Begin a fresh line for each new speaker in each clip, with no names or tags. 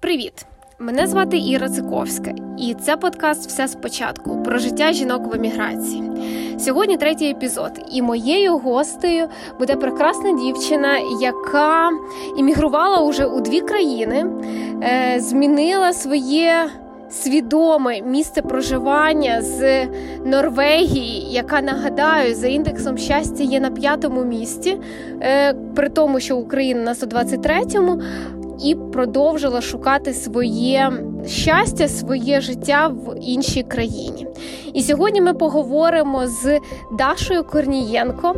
Привіт! Мене звати Іра Циковська, і це подкаст Все спочатку про життя жінок в еміграції. Сьогодні третій епізод, і моєю гостею буде прекрасна дівчина, яка іммігрувала уже у дві країни, е, змінила своє. Свідоме місце проживання з Норвегії, яка нагадаю за індексом щастя є на п'ятому місці, е, при тому, що Україна на 123-му, і продовжила шукати своє щастя, своє життя в іншій країні. І сьогодні ми поговоримо з Дашою Корнієнко,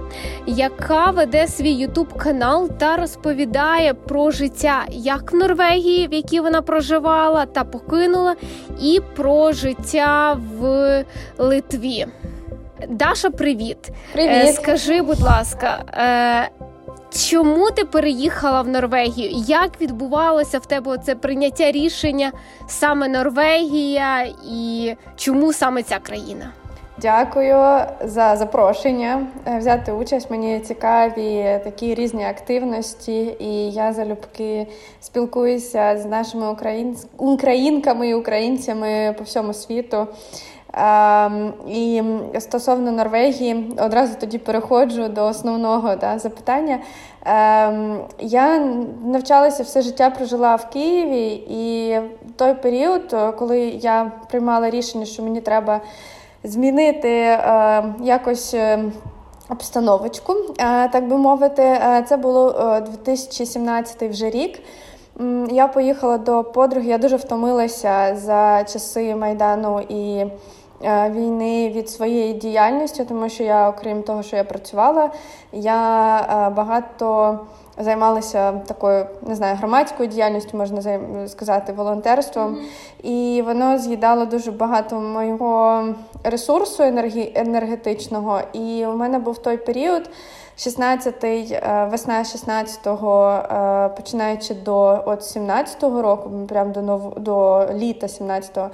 яка веде свій ютуб канал та розповідає про життя як в Норвегії, в якій вона проживала та покинула, і про життя в Литві. Даша, привіт.
Привіт.
Е, скажи, будь ласка, е, Чому ти переїхала в Норвегію? Як відбувалося в тебе це прийняття рішення саме Норвегія і чому саме ця країна?
Дякую за запрошення. Е, взяти участь мені цікаві такі різні активності, і я залюбки спілкуюся з нашими українками і українцями по всьому світу. Ем, і стосовно Норвегії, одразу тоді переходжу до основного да, запитання. Ем, я навчалася все життя, прожила в Києві, і в той період, коли я приймала рішення, що мені треба змінити е, якось. Е, обстановочку, е, так би мовити, е, це було 2017 вже рік. Я поїхала до подруги. Я дуже втомилася за часи майдану і Е, війни від своєї діяльності, тому що я, окрім того, що я працювала, я е, багато займалася такою, не знаю, громадською діяльністю, можна сказати, волонтерством, і воно з'їдало дуже багато моєго ресурсу енергетичного. І у мене був той період. 16-й, е, весна 16-го, починаючи до от 17-го року, прямо до нов... до літа 17-го,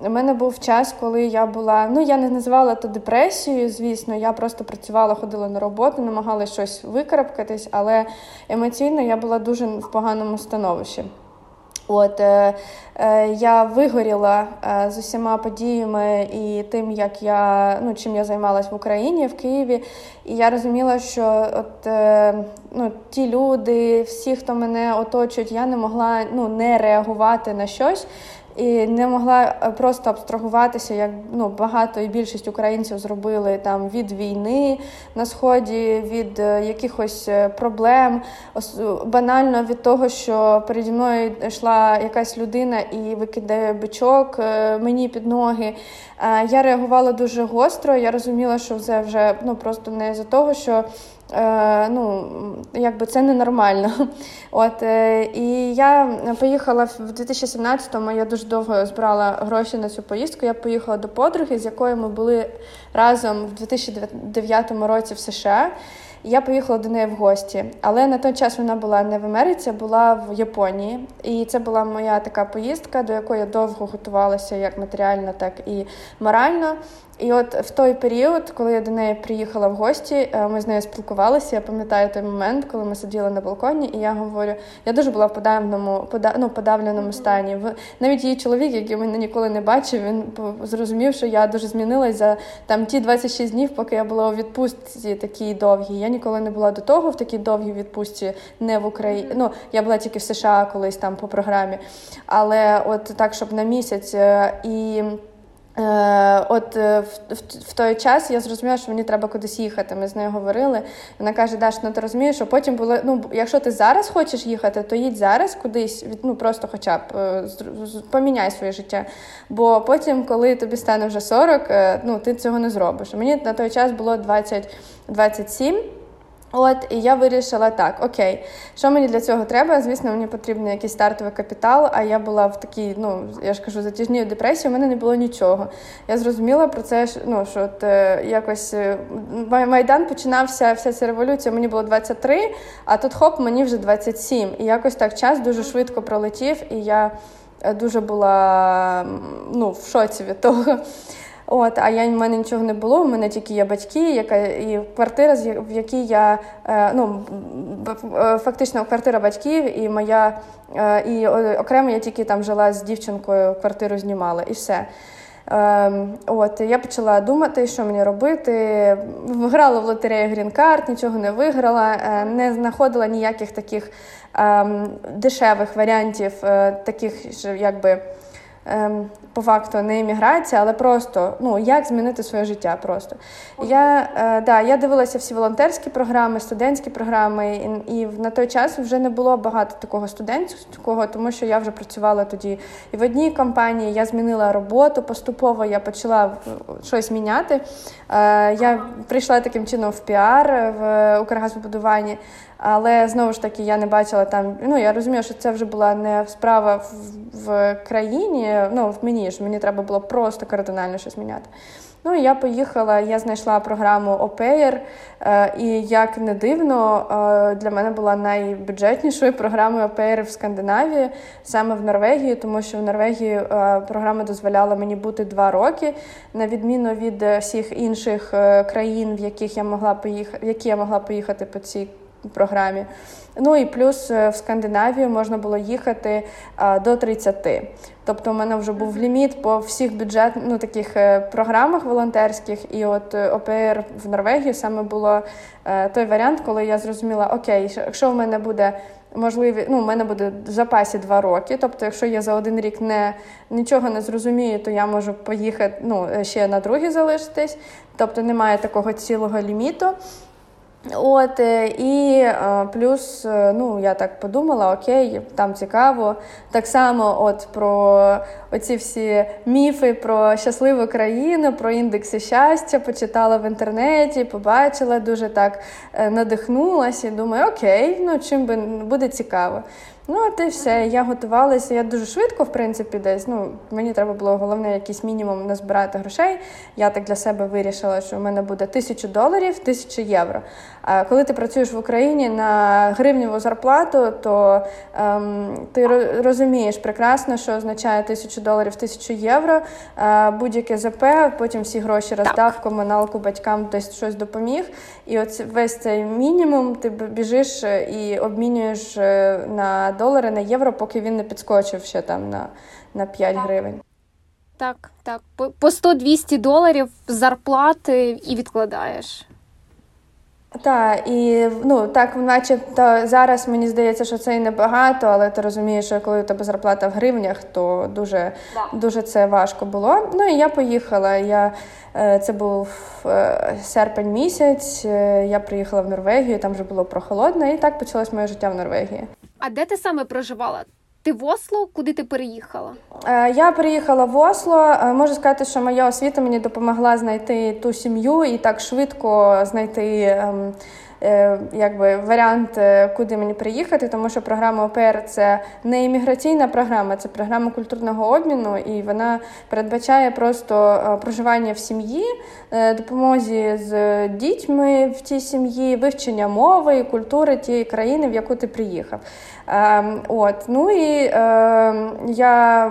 у мене був час, коли я була. Ну я не називала то депресією, звісно. Я просто працювала, ходила на роботу, намагалася щось викарабкатись, але емоційно я була дуже в поганому становищі. От е, е, я вигоріла е, з усіма подіями і тим, як я ну чим я займалась в Україні в Києві. І я розуміла, що от е, ну ті люди, всі, хто мене оточують, я не могла ну не реагувати на щось і не могла е, просто абстрагуватися, як ну багато і більшість українців зробили там від війни на сході, від е, якихось е, проблем, банально від того, що переді мною йшла якась людина і викидає бичок мені під ноги. Я реагувала дуже гостро. Я розуміла, що це вже ну просто не за того, що е, ну, якби це ненормально. От, е, І я поїхала в 2017-му, я дуже довго збирала гроші на цю поїздку. Я поїхала до подруги, з якою ми були разом в 2009 році в США. Я поїхала до неї в гості, але на той час вона була не в Америці, а була в Японії. І це була моя така поїздка, до якої я довго готувалася як матеріально, так і морально. І от в той період, коли я до неї приїхала в гості, е, ми з нею спілкувалися. Я пам'ятаю той момент, коли ми сиділи на балконі, і я говорю, я дуже була в подавленому, ну, подавленому стані. навіть її чоловік, який мене ніколи не бачив, він зрозумів, що я дуже змінилась за там ті 26 днів, поки я була у відпустці такій довгій. Я ніколи не була до того в такій довгій відпустці, не в Україні. Ну я була тільки в США колись там по програмі. Але от так, щоб на місяць е, і. Е, от е, в, в в, той час я зрозуміла, що мені треба кудись їхати. Ми з нею говорили. Вона каже: Даш, ну ти розумієш, що потім було. Ну, якщо ти зараз хочеш їхати, то їдь зараз кудись, ну просто хоча б е, поміняй своє життя. Бо потім, коли тобі стане вже 40, ну ти цього не зробиш. Мені на той час було 20, 27. От, і я вирішила так: окей, що мені для цього треба? Звісно, мені потрібен якийсь стартовий капітал. А я була в такій, ну я ж кажу, затяжній депресії, у мене не було нічого. Я зрозуміла про це, ну що от е, якось е, майдан починався, вся ця революція. Мені було 23, а тут хоп, мені вже 27. І якось так час дуже швидко пролетів, і я е, дуже була ну, в шоці від того. От, а я в мене нічого не було. У мене тільки є батьки, яка і квартира, в якій я е, ну фактично квартира батьків, і моя і окремо я тільки там жила з дівчинкою, квартиру знімала, і все. Ем, от я почала думати, що мені робити. Грала в лотерею грін-карт, нічого не виграла, е, не знаходила ніяких таких ем, дешевих варіантів, е, таких якби. Ем, по факту не імміграція, але просто ну як змінити своє життя. Просто я е, да, я дивилася всі волонтерські програми, студентські програми, і, і на той час вже не було багато такого студентського, тому що я вже працювала тоді і в одній компанії. Я змінила роботу поступово. Я почала щось міняти. Е, я прийшла таким чином в піар в Укргазвобудуванні. Але знову ж таки я не бачила там. Ну я розумію, що це вже була не справа в, в країні. Ну в мені що мені треба було просто кардинально щось міняти. Ну і я поїхала, я знайшла програму Au Pair, і як не дивно, е, для мене була найбюджетнішою програмою Au Pair в Скандинавії, саме в Норвегії, тому що в Норвегії е, програма дозволяла мені бути два роки, на відміну від всіх інших е, країн, в яких я могла поїхати, в які я могла поїхати по цій програмі. Ну і плюс е, в Скандинавію можна було їхати до 30. Тобто, у мене вже був ліміт по всіх бюджет, ну, таких е, програмах волонтерських, і от е, ОПР в Норвегії саме було е, той варіант, коли я зрозуміла, окей, якщо в мене буде можливі, ну, у мене буде в запасі два роки. Тобто, якщо я за один рік не нічого не зрозумію, то я можу поїхати ну, ще на другий залишитись. Тобто немає такого цілого ліміту. От е, і е, плюс, е, ну я так подумала, окей, там цікаво. Так само, от про оці всі міфи про щасливу країну, про індекси щастя, почитала в інтернеті, побачила, дуже так надихнулася і думаю, окей, ну чим би буде цікаво. Ну, от і все. Я готувалася. Я дуже швидко, в принципі, десь. Ну, мені треба було головне якийсь мінімум назбирати грошей. Я так для себе вирішила, що в мене буде тисячу доларів, тисячу євро. А коли ти працюєш в Україні на гривневу зарплату, то ем, ти розумієш прекрасно, що означає тисячу доларів, тисячу євро. Е, будь-яке ЗП, потім всі гроші роздав, комуналку батькам десь щось допоміг. І от весь цей мінімум ти біжиш і обмінюєш е, на долари, на євро, поки він не підскочив ще там на на 5 гривень.
Так, так. По 100-200 доларів зарплати і відкладаєш.
Так, і ну так, начебто зараз мені здається, що це і небагато, але ти розумієш, що коли у тебе зарплата в гривнях, то дуже да. дуже це важко було. Ну і я поїхала. Я, е, Це був е, серпень місяць. Е, я приїхала в Норвегію, там вже було прохолодно, і так почалось моє життя в Норвегії.
А де ти саме проживала? Ти в Осло? Куди ти переїхала?
Е, я переїхала в Осло. Е, можу сказати, що моя освіта мені допомогла знайти ту сім'ю і так швидко знайти. Ем, Е, якби варіант, куди мені приїхати, тому що програма ОПР це не імміграційна програма, це програма культурного обміну, і вона передбачає просто проживання в сім'ї, допомозі з дітьми в цій сім'ї, вивчення мови і культури тієї країни, в яку ти приїхав. Ем, от, ну і ем, я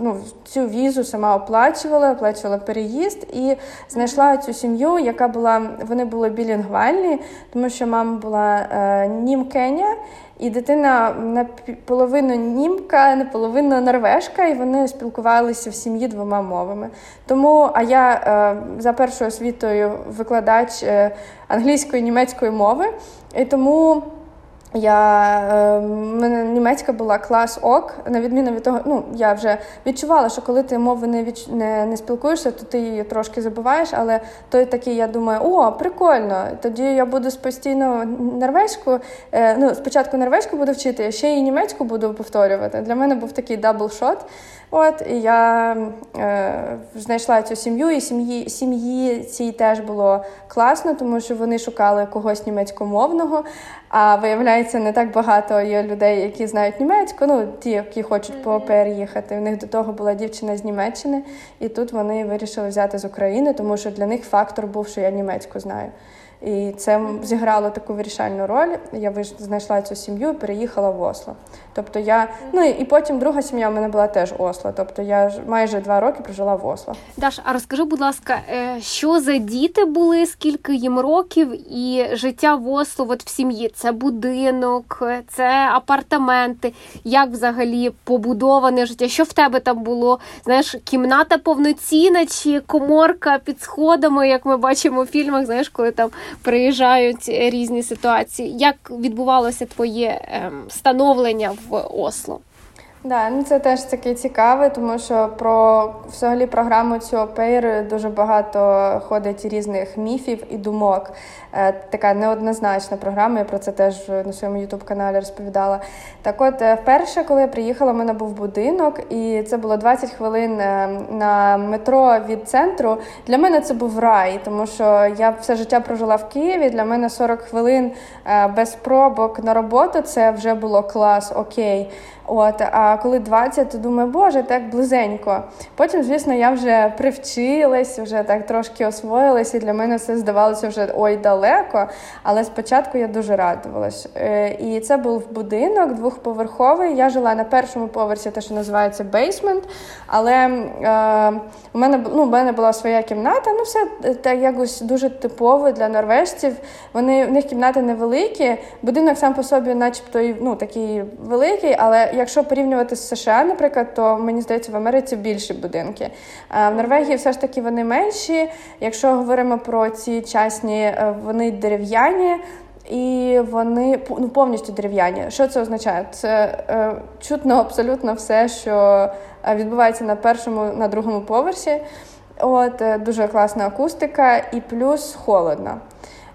ну, цю візу сама оплачувала, оплачувала переїзд і знайшла цю сім'ю, яка була, вони були білінгвальні, тому що мама була е, німкеня, і дитина наполовину німка, наполовину норвежка, і вони спілкувалися в сім'ї двома мовами. Тому, а я е, за першою освітою викладач е, англійської і німецької мови, і тому. Я е, мене німецька була клас ок, на відміну від того, ну я вже відчувала, що коли ти мови не відч... не, не спілкуєшся, то ти її трошки забуваєш. Але той такий, я думаю, о, прикольно! Тоді я буду постійно норвезьку. Е, ну, спочатку норвезьку буду вчити, а ще й німецьку буду повторювати. Для мене був такий double shot. От і я е, знайшла цю сім'ю, і сім'ї сім'ї цій теж було класно, тому що вони шукали когось німецькомовного. А виявляється, не так багато є людей, які знають німецьку. Ну ті, які хочуть по ОПР їхати. У них до того була дівчина з Німеччини, і тут вони вирішили взяти з України, тому що для них фактор був, що я німецьку знаю. І це зіграло таку вирішальну роль. Я знайшла цю сім'ю і переїхала в Осло. Тобто я, ну і потім друга сім'я в мене була теж Осло. Тобто я майже два роки прожила в Осло.
Даш, а розкажи, будь ласка, е, що за діти були, скільки їм років, і життя в Осло от в сім'ї? Це будинок, це апартаменти, як взагалі побудоване життя? Що в тебе там було? Знаєш, кімната повноцінна чи коморка під сходами, як ми бачимо в фільмах, знаєш, коли там приїжджають різні ситуації. Як відбувалося твоє ем, становлення в Осло?
Да, ну це теж таке цікаве, тому що про взагалі програму цю Au Pair дуже багато ходить різних міфів і думок. Е, така неоднозначна програма. Я про це теж на своєму ютуб-каналі розповідала. Так, от е, вперше, коли я приїхала, у мене був будинок, і це було 20 хвилин е, на метро від центру. Для мене це був рай, тому що я все життя прожила в Києві. Для мене 40 хвилин без пробок на роботу це вже було клас, окей. От, А коли 20, то думаю, боже, так близенько. Потім, звісно, я вже привчилась, вже так трошки освоїлась, і для мене все здавалося вже ой далеко. Але спочатку я дуже радувалась. Е, і це був будинок двохповерховий. Я жила на першому поверсі, те, що називається бейсмент. Але е, у мене ну, у мене була своя кімната. Ну, все так якось дуже типово для норвежців. Вони в них кімнати невеликі. Будинок сам по собі, начебто, ну такий великий, але якщо порівнювати з США, наприклад, то мені здається, в Америці більші будинки. В Норвегії все ж таки вони менші. Якщо говоримо про ці частні, е, вони дерев'яні. І вони ну, повністю дерев'яні. Що це означає? Це е, чутно абсолютно все, що е, відбувається на першому, на другому поверсі. От е, дуже класна акустика, і плюс холодно.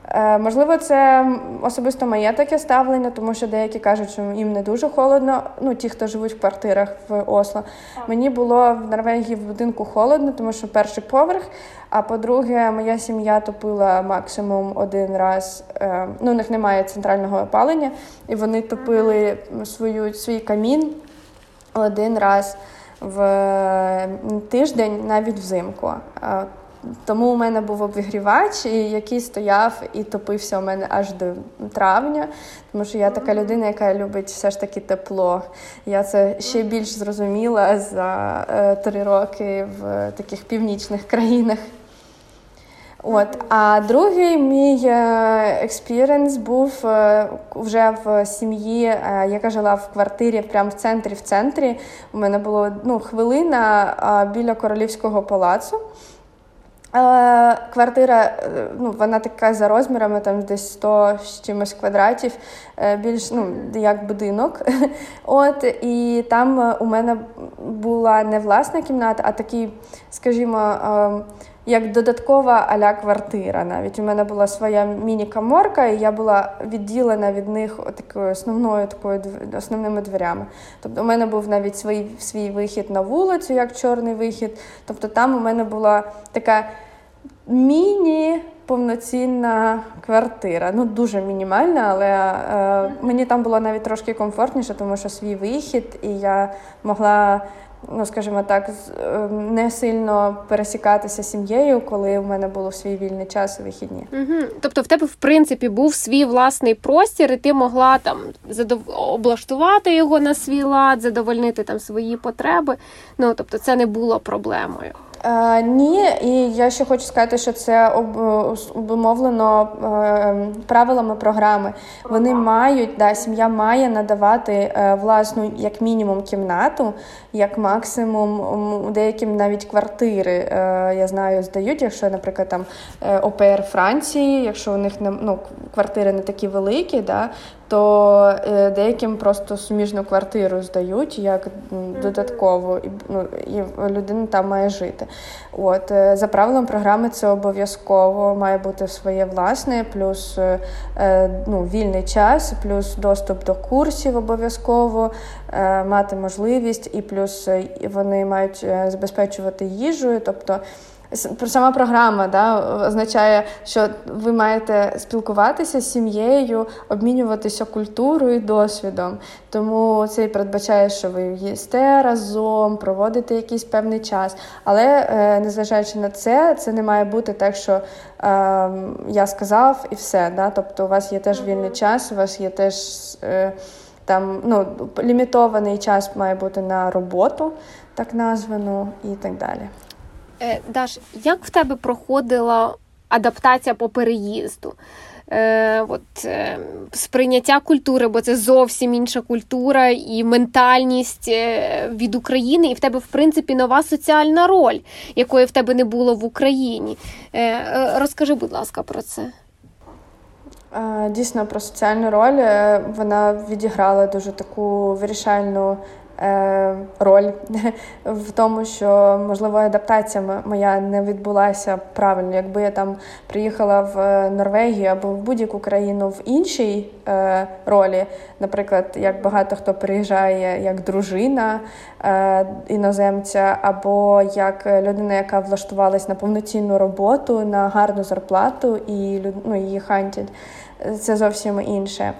Е, можливо, це особисто моє таке ставлення, тому що деякі кажуть, що їм не дуже холодно. Ну, ті, хто живуть в квартирах в Осло. Мені було в Норвегії в будинку холодно, тому що перший поверх. А по-друге, моя сім'я топила максимум один раз. Е, ну, у них немає центрального опалення, і вони топили свою свій камін один раз в тиждень, навіть взимку. Тому у мене був обігрівач, який стояв і топився у мене аж до травня, тому що я така людина, яка любить все ж таки тепло. Я це ще більш зрозуміла за е, три роки в таких північних країнах. От, А другий мій experience був е, вже в сім'ї, е, яка жила в квартирі прямо в центрі. В центрі у мене було ну, хвилина біля королівського палацу. Квартира, е, ну, вона така за розмірами, там десь 100 з чимось квадратів, е, більш ну, як будинок. От, І там у мене була не власна кімната, а такий, скажімо, ем, як додаткова аля квартира. Навіть у мене була своя міні-каморка, і я була відділена від них такою основною такою основними дверями. Тобто, у мене був навіть свій свій вихід на вулицю, як чорний вихід. Тобто, там у мене була така міні. Повноцінна квартира, ну дуже мінімальна, але е, мені там було навіть трошки комфортніше, тому що свій вихід, і я могла ну скажімо так, ем, не сильно пересікатися сім'єю, коли в мене було свій вільний час у вихідні.
Угу. Тобто, в тебе в принципі був свій власний простір, і ти могла там задов... облаштувати його на свій лад, задовольнити там свої потреби. Ну тобто, це не було проблемою.
Е, ні, і я ще хочу сказати, що це обумовлено е, правилами програми. Вони мають, да, сім'я має надавати е, власну, як мінімум, кімнату, як максимум, деяким навіть квартири. Е, я знаю, здають, якщо, наприклад, там е, ОПР Франції, якщо у них не ну, квартири не такі великі, да, то е, деяким просто суміжну квартиру здають як додатково, і ну, і людина там має жити. От е, За правилом програми це обов'язково має бути своє власне, плюс е, ну, вільний час, плюс доступ до курсів обов'язково, мати можливість, і плюс вони мають забезпечувати їжею. тобто сама програма да, означає, що ви маєте спілкуватися з сім'єю, обмінюватися культурою і досвідом. Тому це і передбачає, що ви їсте разом, проводите якийсь певний час. Але е, незважаючи на це, це не має бути так, що е, я сказав і все. Да? Тобто, у вас є теж вільний час, у вас є теж. Е, там ну, лімітований час має бути на роботу, так названу, і так далі.
Е, Даш, як в тебе проходила адаптація по переїзду? Е, от, е, Сприйняття культури, бо це зовсім інша культура і ментальність е, від України, і в тебе, в принципі, нова соціальна роль, якої в тебе не було в Україні. Е, е Розкажи, будь ласка, про це.
Дійсно, про соціальну роль е, вона відіграла дуже таку вирішальну роль в тому, що можливо адаптація моя не відбулася правильно. Якби я там приїхала в Норвегію або в будь-яку країну в іншій е, ролі, наприклад, як багато хто приїжджає як дружина іноземця, або як людина, яка влаштувалась на повноцінну роботу, на гарну зарплату і ну, її хантять це зовсім інше.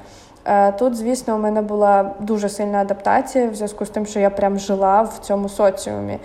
Е, тут, звісно, у мене була дуже сильна адаптація в зв'язку з тим, що я прям жила в цьому соціумі.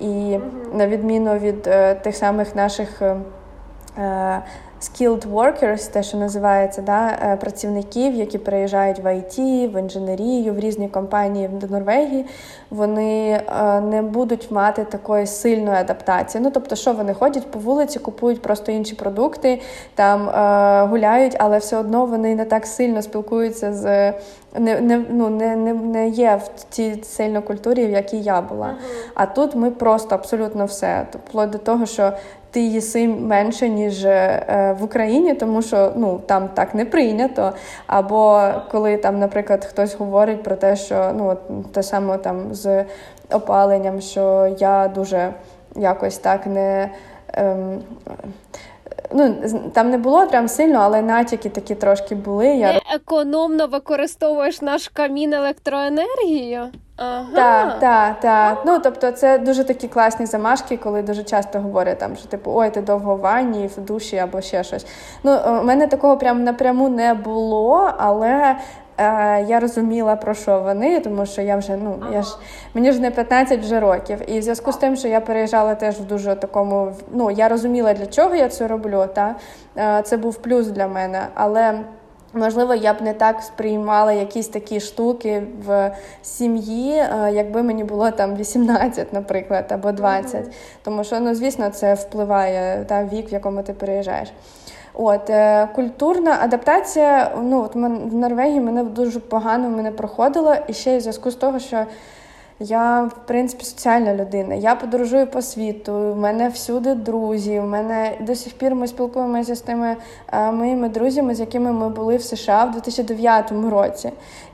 І на відміну від е, тих самих наших е, skilled workers, те, що називається, да, е, працівників, які приїжджають в IT, в інженерію, в різні компанії в Норвегії, вони е, не будуть мати такої сильної адаптації. Ну тобто, що вони ходять по вулиці, купують просто інші продукти, там е, гуляють, але все одно вони не так сильно спілкуються з. Не не, ну, не, не, не є в цій сильно культурі, в якій я була. Uh-huh. А тут ми просто абсолютно все. Вплоть до того, що ти їси менше, ніж е, в Україні, тому що ну там так не прийнято. Або коли там, наприклад, хтось говорить про те, що ну от те саме там з опаленням, що я дуже якось так не. Ем, Ну, там не було прям сильно, але натяки такі трошки були.
Я... Ти економно використовуєш наш камін електроенергію?
Ага. Так, так, так. Ну тобто, це дуже такі класні замашки, коли дуже часто говорять там, що типу, ой, ти довго в ванні, в душі або ще щось. Ну, у мене такого прям напряму не було, але. Е, я розуміла, про що вони, тому що я вже ну я ж мені ж не 15 вже років. І в зв'язку з тим, що я переїжджала теж в дуже такому. Ну я розуміла, для чого я це роблю. Та е, це був плюс для мене. Але Можливо, я б не так сприймала якісь такі штуки в сім'ї, е, якби мені було там 18, наприклад, або 20. Mm-hmm. Тому що, ну, звісно, це впливає та вік, в якому ти переїжджаєш. От е, культурна адаптація, ну от в Норвегії мене дуже погано мене проходила, і ще й в зв'язку з того, що я, в принципі, соціальна людина. Я подорожую по світу, в мене всюди друзі. У мене до сих пір ми спілкуємося з тими а, моїми друзями, з якими ми були в США в 2009 році.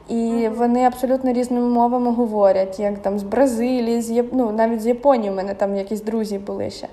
І вони абсолютно різними мовами говорять, як там з Бразилії, з ну, навіть з Японії. У мене там якісь друзі були ще.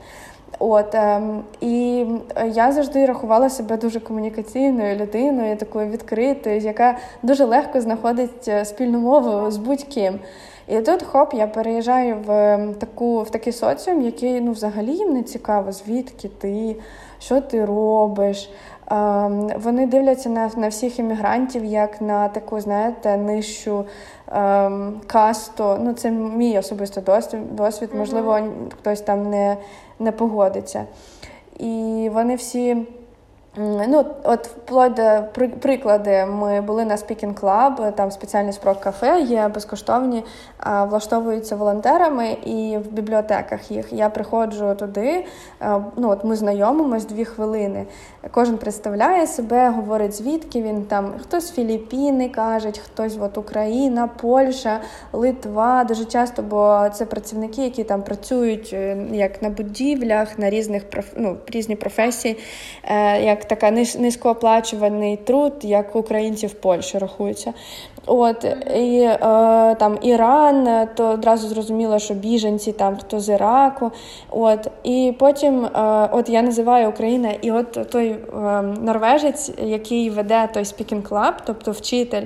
От ем, і я завжди рахувала себе дуже комунікаційною людиною, такою відкритою, яка дуже легко знаходить е, спільну мову з будь-ким. І тут хоп, я переїжджаю в ем, таку в такий соціум, який ну взагалі їм не цікаво, звідки ти, що ти робиш. Ем, вони дивляться на на всіх іммігрантів як на таку, знаєте, нижчу ем, касту. Ну, це мій особистий досвід. досвід. Можливо, хтось там не, не погодиться. І вони всі. Ну, от вплоть до приклади, ми були на Speaking Club, там спеціальний спрок кафе є безкоштовні, влаштовуються волонтерами і в бібліотеках їх. Я приходжу туди, ну от ми знайомимось дві хвилини. Кожен представляє себе, говорить, звідки він там. Хтось Філіппіни кажуть, хтось от Україна, Польща, Литва. Дуже часто, бо це працівники, які там працюють е, як на будівлях, на різних ну, різні професії. Е, як така низькооплачуваний труд, як українці в Польщі рахуються. От і е, там Іран, то одразу зрозуміло, що біженці там хто з Іраку. От і потім, е, от я називаю Україна, і от той е, норвежець, який веде той Speaking Club, тобто вчитель,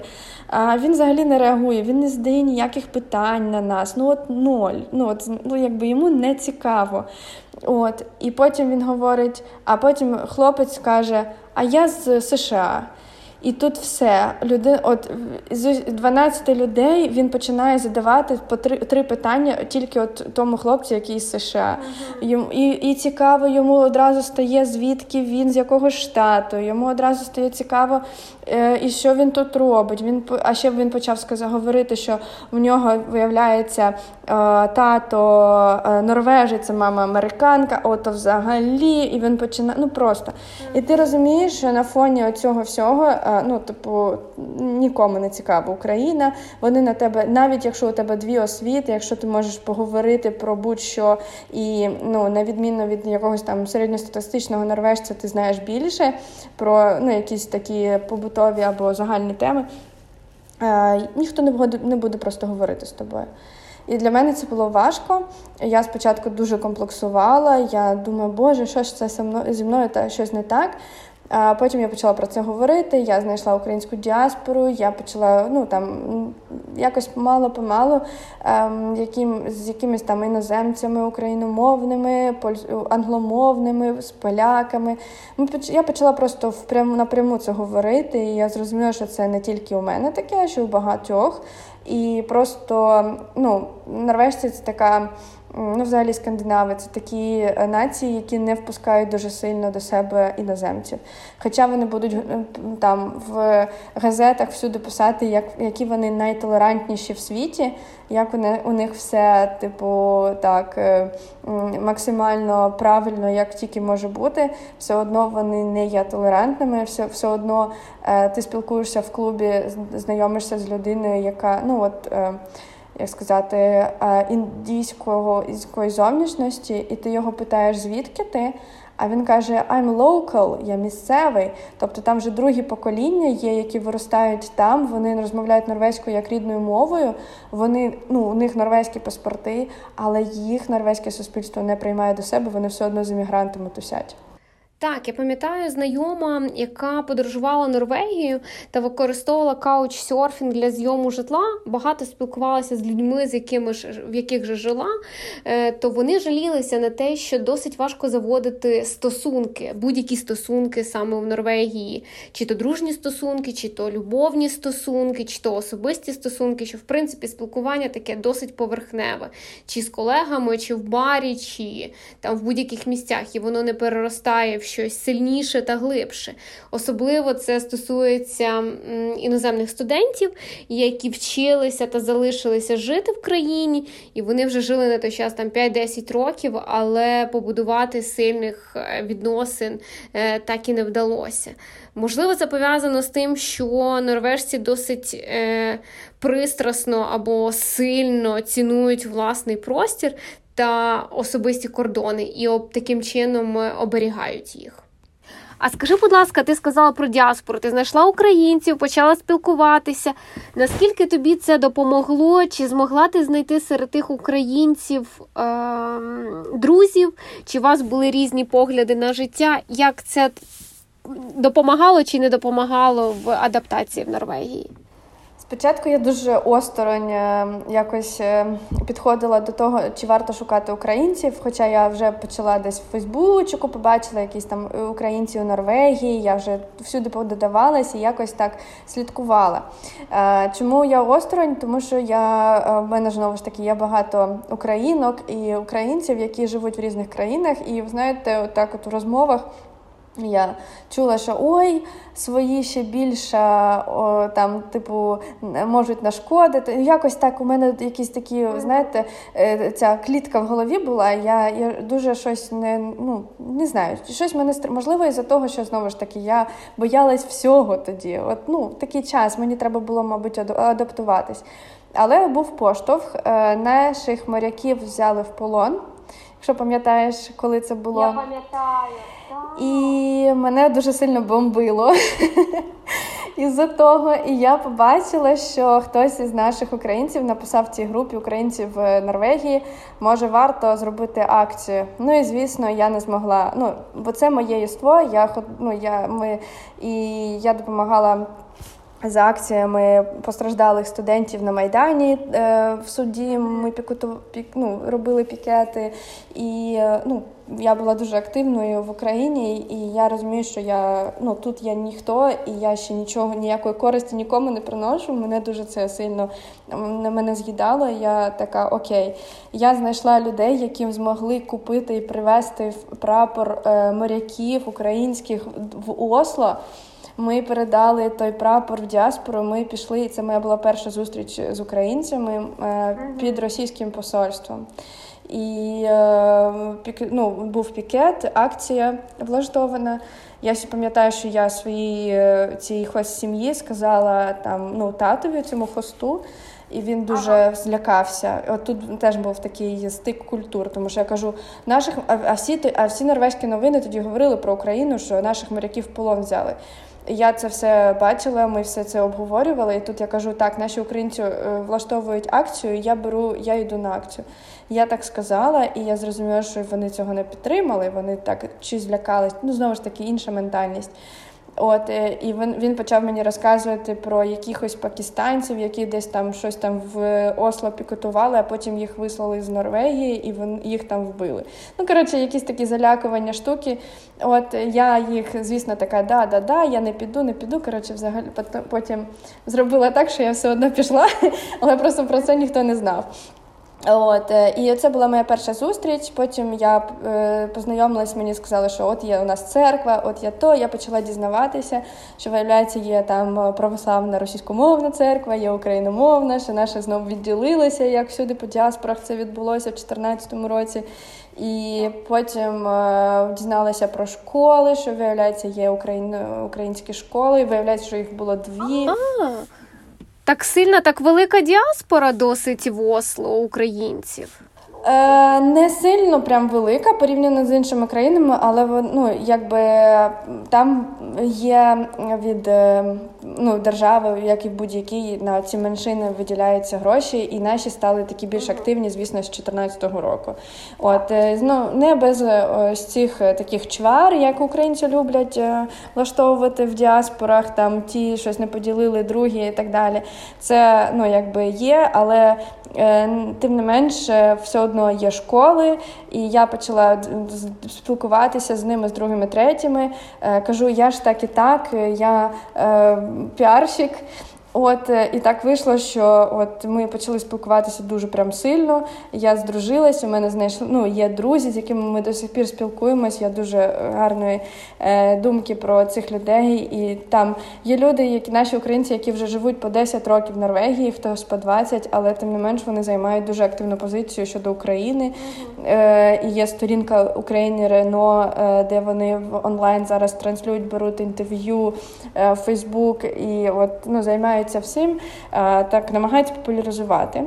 е, він взагалі не реагує, він не задає ніяких питань на нас. Ну от ноль. Ну от ну якби йому не цікаво. От, І потім він говорить, а потім хлопець каже: А я з США. І тут все. Люди, от З 12 людей він починає задавати по три три питання тільки от тому хлопцю, який з США. Йому, і і цікаво, йому одразу стає, звідки він, з якого штату. Йому одразу стає цікаво, е, і що він тут робить. Він А ще він почав сказати, говорити, що в нього виявляється е, тато е, норвежець, мама американка, ото взагалі. І він починає. Ну просто. І ти розумієш, що на фоні цього всього ну, типу, нікому не цікава Україна. Вони на тебе, навіть якщо у тебе дві освіти, якщо ти можеш поговорити про будь-що і ну, на відміну від якогось там середньостатистичного норвежця, ти знаєш більше про ну, якісь такі побутові або загальні теми. Ніхто не буде просто говорити з тобою. І для мене це було важко. Я спочатку дуже комплексувала. Я думаю, боже, що ж це зі мною та щось не так. Потім я почала про це говорити. Я знайшла українську діаспору, я почала ну там якось мало-помалу ем, яким, з якимись там іноземцями україномовними, англомовними, з поляками. Я почала просто впряму напряму це говорити, і я зрозуміла, що це не тільки у мене таке, що у багатьох. І просто ну, норвежці це така ну, взагалі скандинави це такі е, нації, які не впускають дуже сильно до себе іноземців. Хоча вони будуть е, там в газетах всюди писати, як які вони найтолерантніші в світі, як вони у них все, типу, так е, максимально правильно, як тільки може бути, все одно вони не є толерантними, все все одно ти спілкуєшся в клубі, знайомишся з людиною, яка ну от як сказати, е, індійського індійської зовнішності, і ти його питаєш, звідки ти? А він каже: I'm local, я місцевий. Тобто там вже другі покоління є, які виростають там. Вони розмовляють норвезькою як рідною мовою. Вони ну у них норвезькі паспорти, але їх норвезьке суспільство не приймає до себе. Вони все одно з іммігрантами тусять.
Так, я пам'ятаю знайома, яка подорожувала Норвегію та використовувала каучсерфінг для зйому житла. Багато спілкувалася з людьми, з якими ж в яких же жила, е, то вони жалілися на те, що досить важко заводити стосунки, будь-які стосунки саме в Норвегії, чи то дружні стосунки, чи то любовні стосунки, чи то особисті стосунки, що в принципі спілкування таке досить поверхневе, чи з колегами, чи в барі, чи там в будь-яких місцях, і воно не переростає в щось сильніше та глибше. Особливо це стосується іноземних студентів, які вчилися та залишилися жити в країні, і вони вже жили на той час там 5-10 років, але побудувати сильних е, відносин е, так і не вдалося. Можливо, це пов'язано з тим, що норвежці досить е, пристрасно або сильно цінують власний простір та особисті кордони, і об таким чином е, оберігають їх. А скажи, будь ласка, ти сказала про діаспору, ти знайшла українців, почала спілкуватися. Наскільки тобі це допомогло? Чи змогла ти знайти серед тих українців е- друзів? Чи у вас були різні погляди на життя? Як це допомагало чи не допомагало в адаптації в Норвегії?
Спочатку я дуже осторонь е, якось е, підходила до того, чи варто шукати українців. Хоча я вже почала десь в Фейсбучку, побачила якісь там українці у Норвегії, я вже всюди пододавалась і якось так слідкувала. Е, чому я осторонь? Тому що я в мене знову ж таки є багато українок і українців, які живуть в різних країнах, і ви знаєте, отак от у розмовах. Я чула, що ой, свої ще більше о, там, типу, можуть нашкодити. Якось так у мене якісь такі, знаєте, е, ця клітка в голові була. Я я дуже щось не ну, не знаю, щось мене можливо, із-за того, що знову ж таки я боялась всього тоді. От ну, такий час мені треба було, мабуть, адаптуватись. Але був поштовх. Е, наших моряків взяли в полон. Якщо пам'ятаєш, коли це було.
Я пам'ятаю.
І мене дуже сильно бомбило із-за того. І я побачила, що хтось із наших українців написав в цій групі українців в Норвегії, може варто зробити акцію. Ну і звісно, я не змогла. Ну, бо це моє єство. Я ну, я, ми, і я допомагала за акціями постраждалих студентів на Майдані е, в суді. Ми пікуту, пік, ну, робили пікети, і е, ну, я була дуже активною в Україні, і я розумію, що я ну тут я ніхто, і я ще нічого, ніякої користі нікому не приношу. Мене дуже це сильно на мене з'їдало. Я така окей. Я знайшла людей, яким змогли купити і привезти прапор е, моряків українських в Осло. Ми передали той прапор в діаспору. Ми пішли, і це моя була перша зустріч з українцями е, під російським посольством. І е, ну, був пікет, акція влаштована. Я ще пам'ятаю, що я своїй е, цій хост сім'ї сказала там ну татові цьому хосту. І він дуже ага. злякався. От тут теж був такий стик культур, тому що я кажу, наших а всі а всі норвезькі новини тоді говорили про Україну, що наших моряків в полон взяли. Я це все бачила, ми все це обговорювали. І тут я кажу, так, наші українці е, влаштовують акцію, я беру, я йду на акцію. Я так сказала, і я зрозуміла, що вони цього не підтримали. Вони так чи злякались. Ну знову ж таки, інша ментальність. От е, і він він почав мені розказувати про якихось пакистанців, які десь там щось там в Осло пікотували, а потім їх вислали з Норвегії і вон, їх там вбили. Ну коротше, якісь такі залякування штуки. От я їх, звісно, така да, да, да, я не піду, не піду. Коротше, взагалі потім зробила так, що я все одно пішла, але просто про це ніхто не знав. От е, і це була моя перша зустріч. Потім я е, познайомилась, мені сказали, що от є у нас церква, от я то. Я почала дізнаватися, що виявляється, є там православна російськомовна церква, є україномовна, що наша знову відділилася, як всюди по діаспорах це відбулося в 2014 році. І потім е, дізналася про школи, що виявляється, є україн... українські школи. і Виявляється, що їх було дві.
А-а. Так сильна, так велика діаспора досить в Осло українців.
Е, Не сильно прям велика порівняно з іншими країнами, але ну, якби там є від е, ну, держави, як і будь-якій на ці меншини виділяються гроші, і наші стали такі більш активні, звісно, з 2014 року. От е, ну, не без ось цих таких чвар, як українці люблять влаштовувати в діаспорах, там ті щось не поділили, другі і так далі. Це ну якби є, але тим не менш, все одно є школи, і я почала спілкуватися з ними, з другими, третіми. Кажу, я ж так і так, я піарщик. От е, і так вийшло, що от ми почали спілкуватися дуже прям сильно. Я здружилася, у мене знайшли ну, є друзі, з якими ми до сих пір спілкуємось. Я дуже гарної е, думки про цих людей. І там є люди, які наші українці, які вже живуть по 10 років в Норвегії, хтось по 20, але тим не менш вони займають дуже активну позицію щодо України. Е, І є сторінка України Рено, е, де вони онлайн зараз транслюють, беруть інтерв'ю е, в Фейсбук і от ну займають займаються всім, е, так намагаються популяризувати.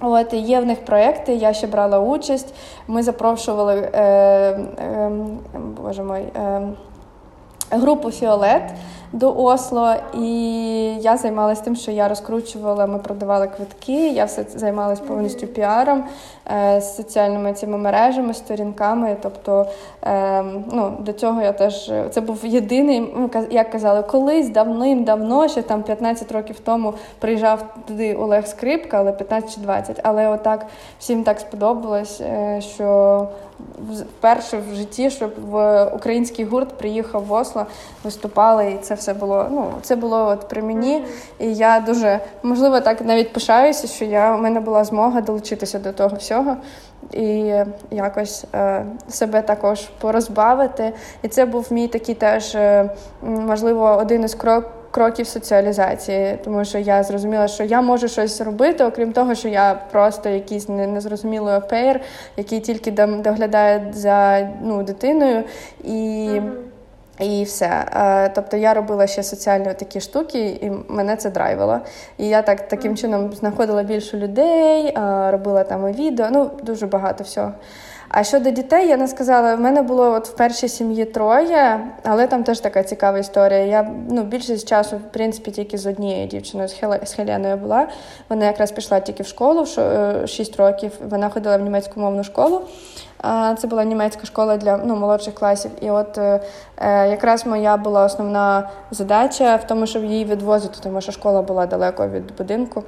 От є в них проекти, я ще брала участь. Ми запрошували е, е, боже мой, е, групу Фіолет до Осло, і я займалася тим, що я розкручувала, ми продавали квитки. Я все займалася повністю піаром е, з соціальними цими мережами, сторінками. Тобто, е, ну до цього я теж це був єдиний, ну, як казали, колись давним-давно, ще там 15 років тому приїжджав туди Олег Скрипка, але 15 чи 20. Але отак всім так сподобалось, е, що вперше в житті, щоб в український гурт приїхав в Осло, виступали, і це все було. Ну це було от при мені. І я дуже можливо так навіть пишаюся, що я у мене була змога долучитися до того всього. І якось е, себе також порозбавити. І це був мій такий теж, е, можливо, один із кроків кроків соціалізації, тому що я зрозуміла, що я можу щось робити, окрім того, що я просто якийсь незрозумілий опейр, який тільки доглядає за ну, дитиною і. І все. Тобто я робила ще соціальні такі штуки, і мене це драйвило. І я так таким чином знаходила більше людей, робила там і відео, ну дуже багато всього. А щодо дітей, я не сказала, в мене було от в першій сім'ї троє, але там теж така цікава історія. Я ну, більшість часу, в принципі, тільки з однією дівчиною, з Хеленою була. Вона якраз пішла тільки в школу в 6 е, років. Вона ходила в німецьку мовну школу. Це була німецька школа для ну, молодших класів. І от е, е, якраз моя була основна задача в тому, щоб її відвозити, тому що школа була далеко від будинку.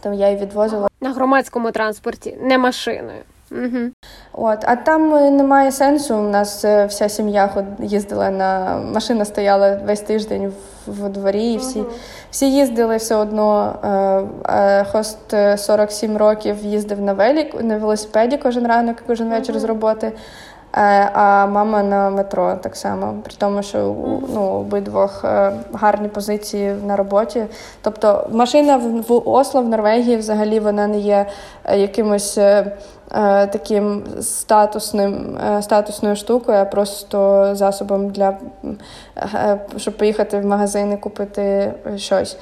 Тому я її відвозила
на громадському транспорті, не машиною. Угу.
От, а там е, немає сенсу. У нас е, вся сім'я їздила на машина, стояла весь тиждень в, в дворі, і всі угу. всі їздили все одно. Е, хост 47 років їздив на велик, на велосипеді кожен ранок, кожен угу. вечір з роботи. А мама на метро так само, при тому, що ну, обидвох гарні позиції на роботі. Тобто машина в Осло в Норвегії взагалі вона не є якимось Е, таким статусним, е, статусною штукою, а просто засобом для е, щоб поїхати в магазин і купити щось.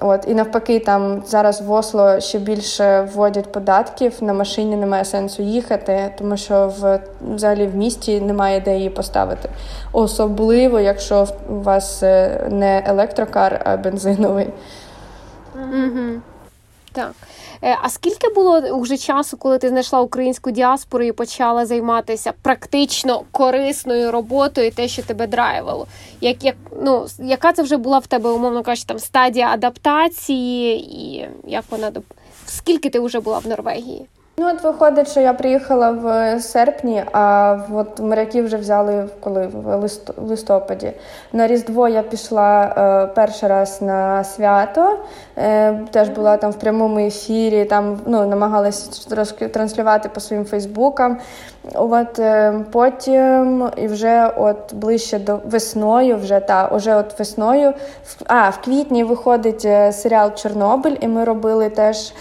От і навпаки, там зараз в Осло ще більше вводять податків. На машині немає сенсу їхати, тому що в взагалі в місті немає де її поставити. Особливо, якщо у вас не електрокар, а бензиновий.
Mm-hmm. Так. Е, а скільки було вже часу, коли ти знайшла українську діаспору і почала займатися практично корисною роботою, те, що тебе драйвало? Як, як, ну, Яка це вже була в тебе, умовно кажучи, там стадія адаптації, і як вона Скільки ти вже була в Норвегії?
Ну, от виходить, що я приїхала в серпні, а от моряки вже взяли коли в листопаді. На Різдво я пішла е, перший раз на свято, е, теж була там в прямому ефірі, там ну, намагалася трошки транслювати по своїм фейсбукам. От е, Потім і вже от ближче до весною, вже та уже от весною, а в квітні виходить е, серіал Чорнобиль, і ми робили теж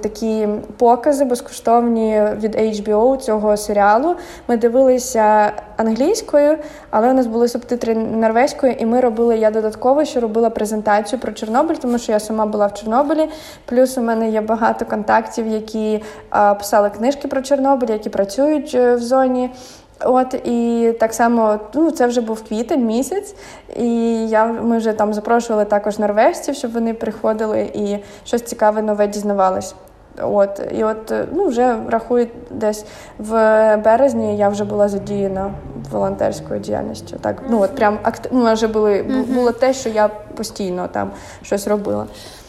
такі покази безкоштовні від HBO цього серіалу. Ми дивилися англійською, але у нас були субтитри норвезькою, і ми робили я додатково, що робила презентацію про Чорнобиль, тому що я сама була в Чорнобилі. Плюс у мене є багато контактів, які е, писали книжки про Чорнобиль, які працюють е, в зоні. От і так само ну це вже був квітень місяць, і я ми вже там запрошували також норвежців, щоб вони приходили і щось цікаве нове дізнавались. От і от ну вже рахую, десь в березні я вже була задіяна волонтерською діяльністю. Так ну от прям акт... ну, вже були було те, що я постійно там щось робила.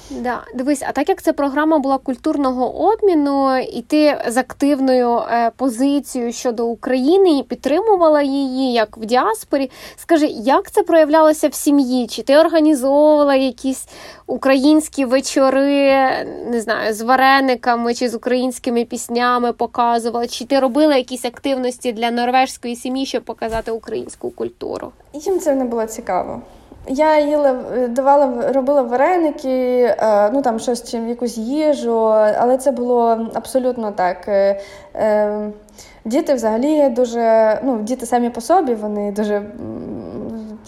Да, дивись, а так як це програма була культурного обміну, і ти з активною е, позицією щодо України і підтримувала її як в діаспорі. Скажи, як це проявлялося в сім'ї? Чи ти організовувала якісь українські вечори, не знаю, з варениками чи з українськими піснями показувала? Чи ти робила якісь активності для норвежської сім'ї, щоб показати українську культуру?
Їм це не було цікаво. Я їла, давала, робила вареники, е, ну там щось чим якусь їжу, але це було абсолютно так. Е, е, діти взагалі дуже, ну, діти самі по собі, вони дуже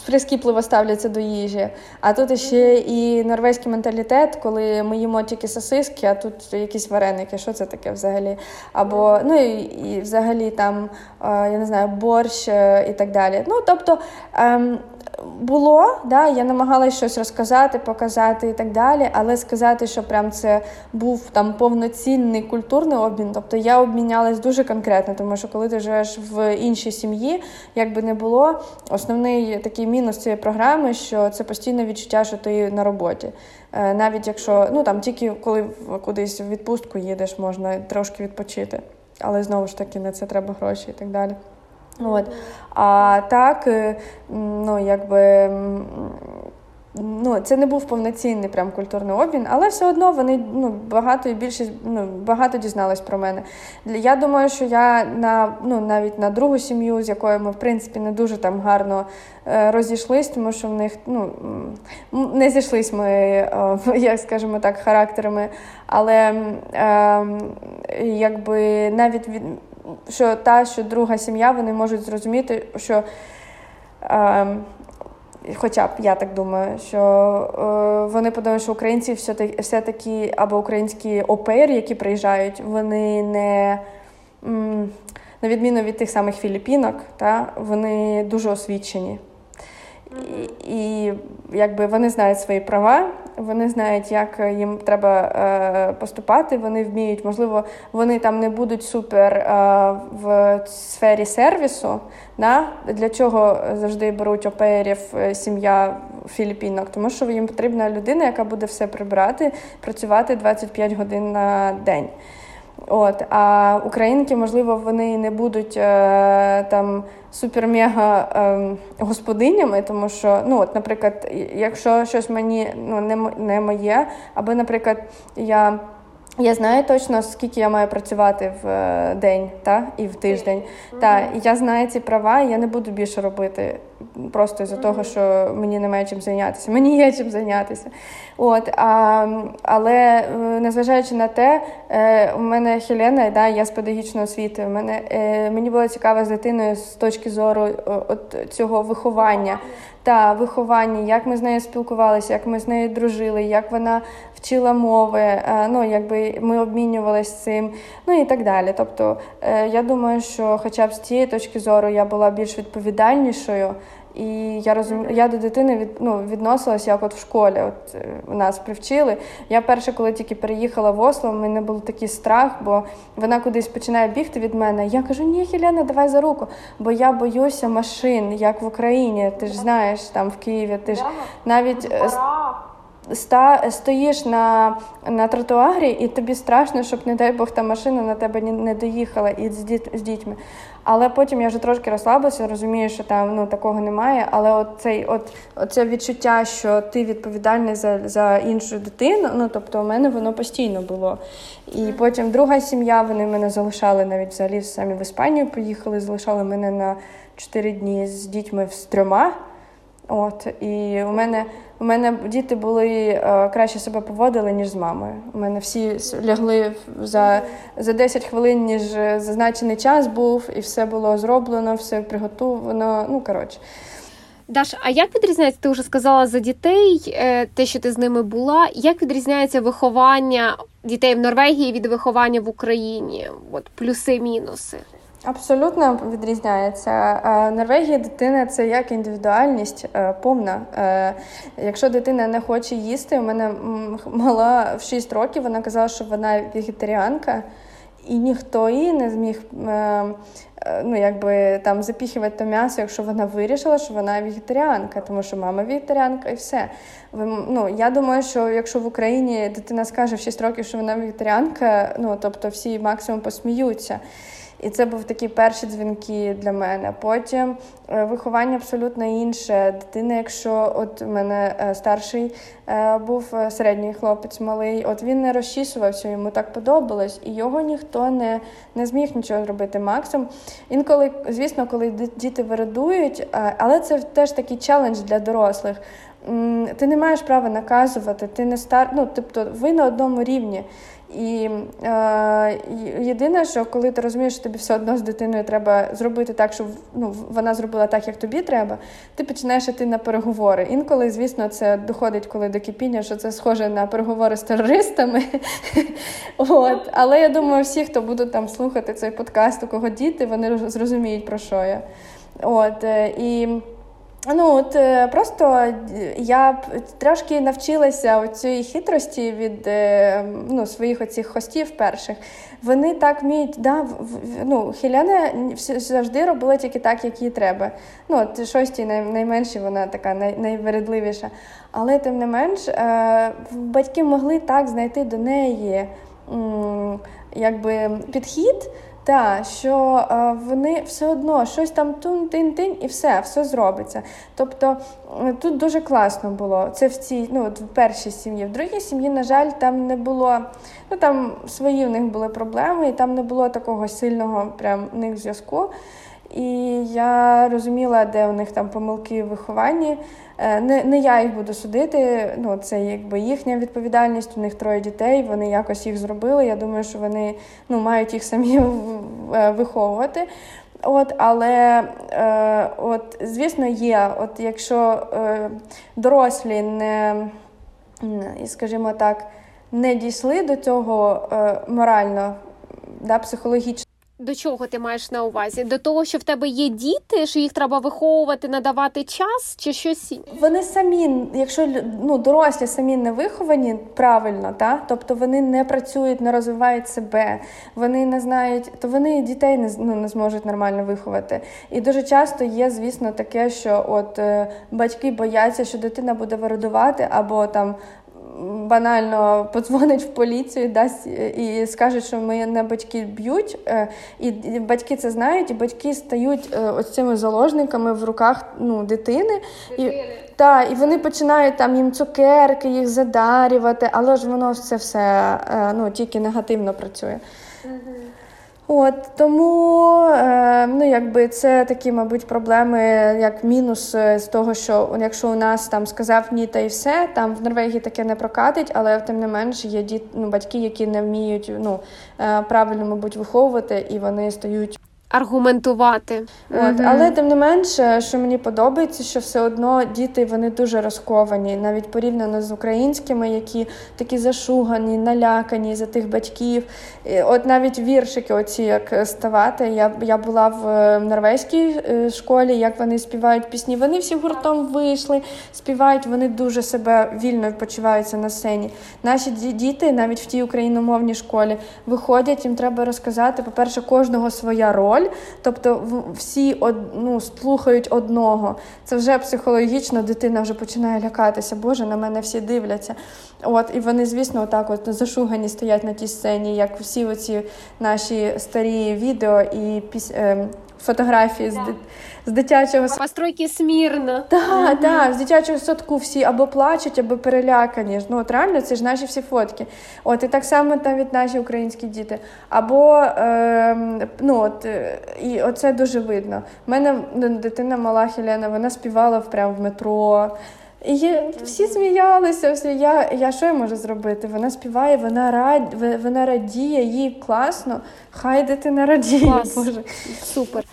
прискіпливо ставляться до їжі. А тут ще і норвезький менталітет, коли ми їмо тільки сосиски, а тут якісь вареники. Що це таке взагалі? Або ну і, і взагалі там я не знаю, борщ і так далі. Ну тобто. Було, да, я намагалася щось розказати, показати і так далі, але сказати, що прям це був там повноцінний культурний обмін. Тобто я обмінялась дуже конкретно, тому що коли ти живеш в іншій сім'ї, як би не було, основний такий мінус цієї програми, що це постійне відчуття, що ти на роботі. Е, навіть якщо ну там тільки коли кудись в відпустку їдеш, можна трошки відпочити. Але знову ж таки на це треба гроші і так далі. От. А так, е, ну якби. Ну, це не був повноцінний прям культурний обмін, але все одно вони ну, багато і більшість ну, багато дізнались про мене. Я думаю, що я на ну, навіть на другу сім'ю, з якою ми в принципі не дуже там гарно е, розійшлись, тому що в них ну, не зійшлись ми, е, як скажемо так, характерами. Але е, якби навіть від що та, що друга сім'я, вони можуть зрозуміти, що. Е, Хоча б я так думаю, що е, вони подумають, що українці все-таки, все-таки або українські опери, які приїжджають, вони не на відміну від тих самих філіпінок, та, вони дуже освічені. І, якби вони знають свої права, вони знають, як їм треба е, поступати. Вони вміють, можливо, вони там не будуть супер е, в сфері сервісу. Да? Для чого завжди беруть оперів е, сім'я філіппінок? Тому що їм потрібна людина, яка буде все прибрати, працювати 25 годин на день. От, А українки, можливо, вони не будуть е, там супер-мега е, господинями, тому що, ну, от, наприклад, якщо щось мені ну, не, не моє, або, наприклад, я. Я знаю точно, скільки я маю працювати в е, день та, і в тиждень. Mm-hmm. Та, Я знаю ці права, і я не буду більше робити просто із-за mm-hmm. того, що мені немає чим зайнятися. Мені є чим зайнятися. От, а, Але е, незважаючи на те, е, у мене Хелена, да, я з педагогічної освіти. У мене, Мені було цікаво з дитиною з точки зору от цього виховання та виховання, як ми з нею спілкувалися, як ми з нею дружили, як вона вчила мови, е, ну якби ми обмінювалися цим, ну і так далі. Тобто е, я думаю, що, хоча б з цієї точки зору, я була більш відповідальнішою. І я розумію, я до дитини від, ну, відносилася як от в школі. От е, нас привчили. Я перше, коли тільки переїхала в Осло, в мене був такий страх, бо вона кудись починає бігти від мене. Я кажу, ні, Хіляна, давай за руку. Бо я боюся машин, як в Україні. Ти ж знаєш, там в Києві, ти ж навіть. Ста, стоїш на на тротуарі, і тобі страшно, щоб, не дай Бог, та машина на тебе не доїхала і з, діт, з дітьми. Але потім я вже трошки розслабилася, розумію, що там ну, такого немає. Але от цей, от, оце відчуття, що ти відповідальний за за іншу дитину, ну тобто у мене воно постійно було. І потім друга сім'я, вони мене залишали навіть взагалі самі в Іспанію поїхали, залишали мене на 4 дні з дітьми з трьома. От, І у мене у мене діти були е, краще себе поводили, ніж з мамою. У мене всі лягли за за 10 хвилин, ніж зазначений час був, і все було зроблено, все приготовано. Ну, коротше.
Даш, а як відрізняється, ти вже сказала за дітей, е, те, що ти з ними була, як відрізняється виховання дітей в Норвегії від виховання в Україні? От плюси-мінуси?
Абсолютно відрізняється. Е, Норвегія дитина це як індивідуальність е, повна. Е, якщо дитина не хоче їсти, у мене мала в 6 років, вона казала, що вона вегетаріанка, і ніхто її не зміг ну, якби, там запіхувати то м'ясо, якщо вона вирішила, що вона вегетаріанка, тому що мама вегетаріанка і все. Ну, Я думаю, що якщо в Україні дитина скаже в 6 років, що вона вегетаріанка, ну тобто всі максимум посміються. І це був такі перші дзвінки для мене. Потім е, виховання абсолютно інше. Дитина, якщо от у мене е, старший е, був середній хлопець малий, от він не розчісувався, йому так подобалось, і його ніхто не не зміг нічого зробити. Максимум. Інколи, звісно, коли діти вирадують, але це теж такий челендж для дорослих. Ти не маєш права наказувати, ти не стар... ну, тобто ви на одному рівні. І е, єдине, що коли ти розумієш, що тобі все одно з дитиною треба зробити так, щоб ну, вона зробила так, як тобі треба, ти починаєш йти на переговори. Інколи, звісно, це доходить коли до кипіння, що це схоже на переговори з терористами. От. Але я думаю, всі, хто будуть там слухати цей подкаст, у кого діти, вони зрозуміють, про що я. От, е, і Ну от е, просто я трошки навчилася цієї хитрості від е, ну, своїх оцих хостів перших. Вони так вміють, да, ну, Хіляна завжди робила тільки так, як їй треба. Ну, от шостій найменші, вона така най, найвередливіша. Але тим не менш, е, батьки могли так знайти до неї якби підхід. Так, що е, вони все одно щось там тун-тин-тин і все, все зробиться. Тобто е, тут дуже класно було. Це в цій, ну от в першій сім'ї. В другій сім'ї, на жаль, там не було. Ну там свої в них були проблеми, і там не було такого сильного прям в них зв'язку. І я розуміла, де у них там помилки в вихованні. Е, не не я їх буду судити, ну це якби їхня відповідальність. У них троє дітей, вони якось їх зробили. Я думаю, що вони ну, мають їх самі е, виховувати. От, Але, е, от, звісно, є, от якщо е, дорослі не, скажімо так, не дійшли до цього е, морально, да, психологічно.
До чого ти маєш на увазі? До того, що в тебе є діти, що їх треба виховувати, надавати час, чи щось
вони самі, якщо ну дорослі самі не виховані правильно, та тобто вони не працюють, не розвивають себе, вони не знають, то вони дітей не ну, не зможуть нормально виховати. І дуже часто є, звісно, таке, що от е, батьки бояться, що дитина буде виродувати або там банально подзвонить в поліцію, дасть і скажуть, що мене батьки б'ють, е, і батьки це знають, і батьки стають е, ось цими заложниками в руках ну, дитини. І, та, і вони починають там їм цукерки, їх задарювати, але ж воно це все е, ну, тільки негативно працює. От тому е, ну якби це такі, мабуть, проблеми, як мінус е, з того, що якщо у нас там сказав ні, та й все, там в Норвегії таке не прокатить, але тим не менш є діт, ну, батьки, які не вміють ну е, правильно, мабуть, виховувати, і вони стають
аргументувати.
От, mm Але тим не менше, що мені подобається, що все одно діти вони дуже розковані, навіть порівняно з українськими, які такі зашугані, налякані за тих батьків. І От навіть віршики, оці як ставати. Я я була в е, норвезькій е, школі, як вони співають пісні. Вони всі гуртом вийшли, співають, вони дуже себе вільно почуваються на сцені. Наші діти, навіть в тій україномовній школі, виходять, їм треба розказати, по-перше, кожного своя роль роль, тобто всі ну, слухають одного. Це вже психологічно дитина вже починає лякатися. Боже, на мене всі дивляться. От, І вони, звісно, отак от зашугані стоять на тій сцені, як всі оці наші старі відео і піс... Ем, фотографії з з дитячого
Постройки смірно.
Так, так, з дитячого садку всі або плачуть, або перелякані. Ну от реально це ж наші всі фотки. От і так само там від наші українські діти. Або е, ну от і оце дуже видно. У мене ну, дитина мала Хелена, вона співала прямо в метро. І всі сміялися, всі. Я я що я можу зробити? Вона співає, вона рад, вона радіє, їй класно. Хай дитина радіє.
Клас. Боже. Супер.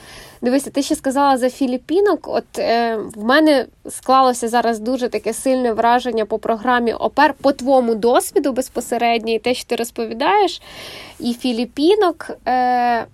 Дивися, ти ще сказала за Філіппінок. От е, в мене склалося зараз дуже таке сильне враження по програмі ОПЕР по твоєму досвіду безпосередньо, і те, що ти розповідаєш, і Філіппінок. Е,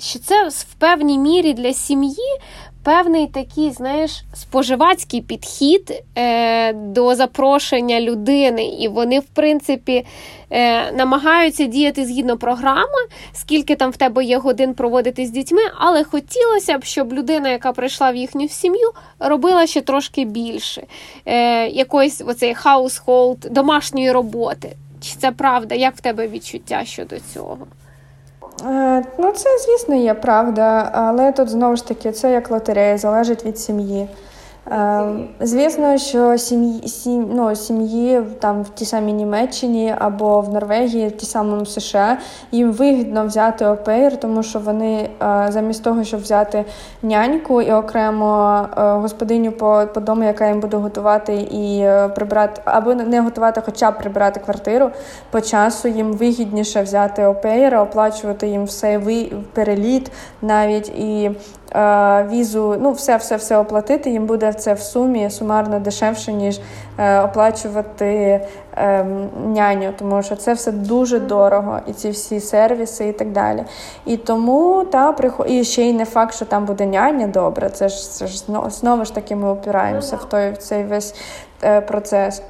що це в певній мірі для сім'ї певний такий, знаєш, споживацький підхід е, до запрошення людини, і вони, в принципі, е, намагаються діяти згідно програми, скільки там в тебе є годин проводити з дітьми, але хотілося б, щоб людина, яка прийшла в їхню сім'ю, робила ще трошки більше е, якоїсь оцей household, домашньої роботи. Чи це правда? Як в тебе відчуття щодо цього?
Е, ну, це, звісно, є правда, але тут знову ж таки це як лотерея, залежить від сім'ї. Ем, звісно, що сім'ї сім, ну, сім'ї там в тій самій Німеччині або в Норвегії, в ті самому США, їм вигідно взяти опейр, тому що вони е, замість того, щоб взяти няньку і окремо е, господиню по по дому, яка їм буде готувати і е, прибрати, або не готувати, хоча б прибрати квартиру по часу, їм вигідніше взяти опейра, оплачувати їм все переліт навіть і візу, ну все все все оплатити, їм буде це в сумі сумарно дешевше, ніж е, оплачувати е, няню, тому що це все дуже дорого, і ці всі сервіси і так далі. І тому та і ще й не факт, що там буде няня добре. Це ж це ж знову ж таки ми опираємося в той в цей весь е, процес.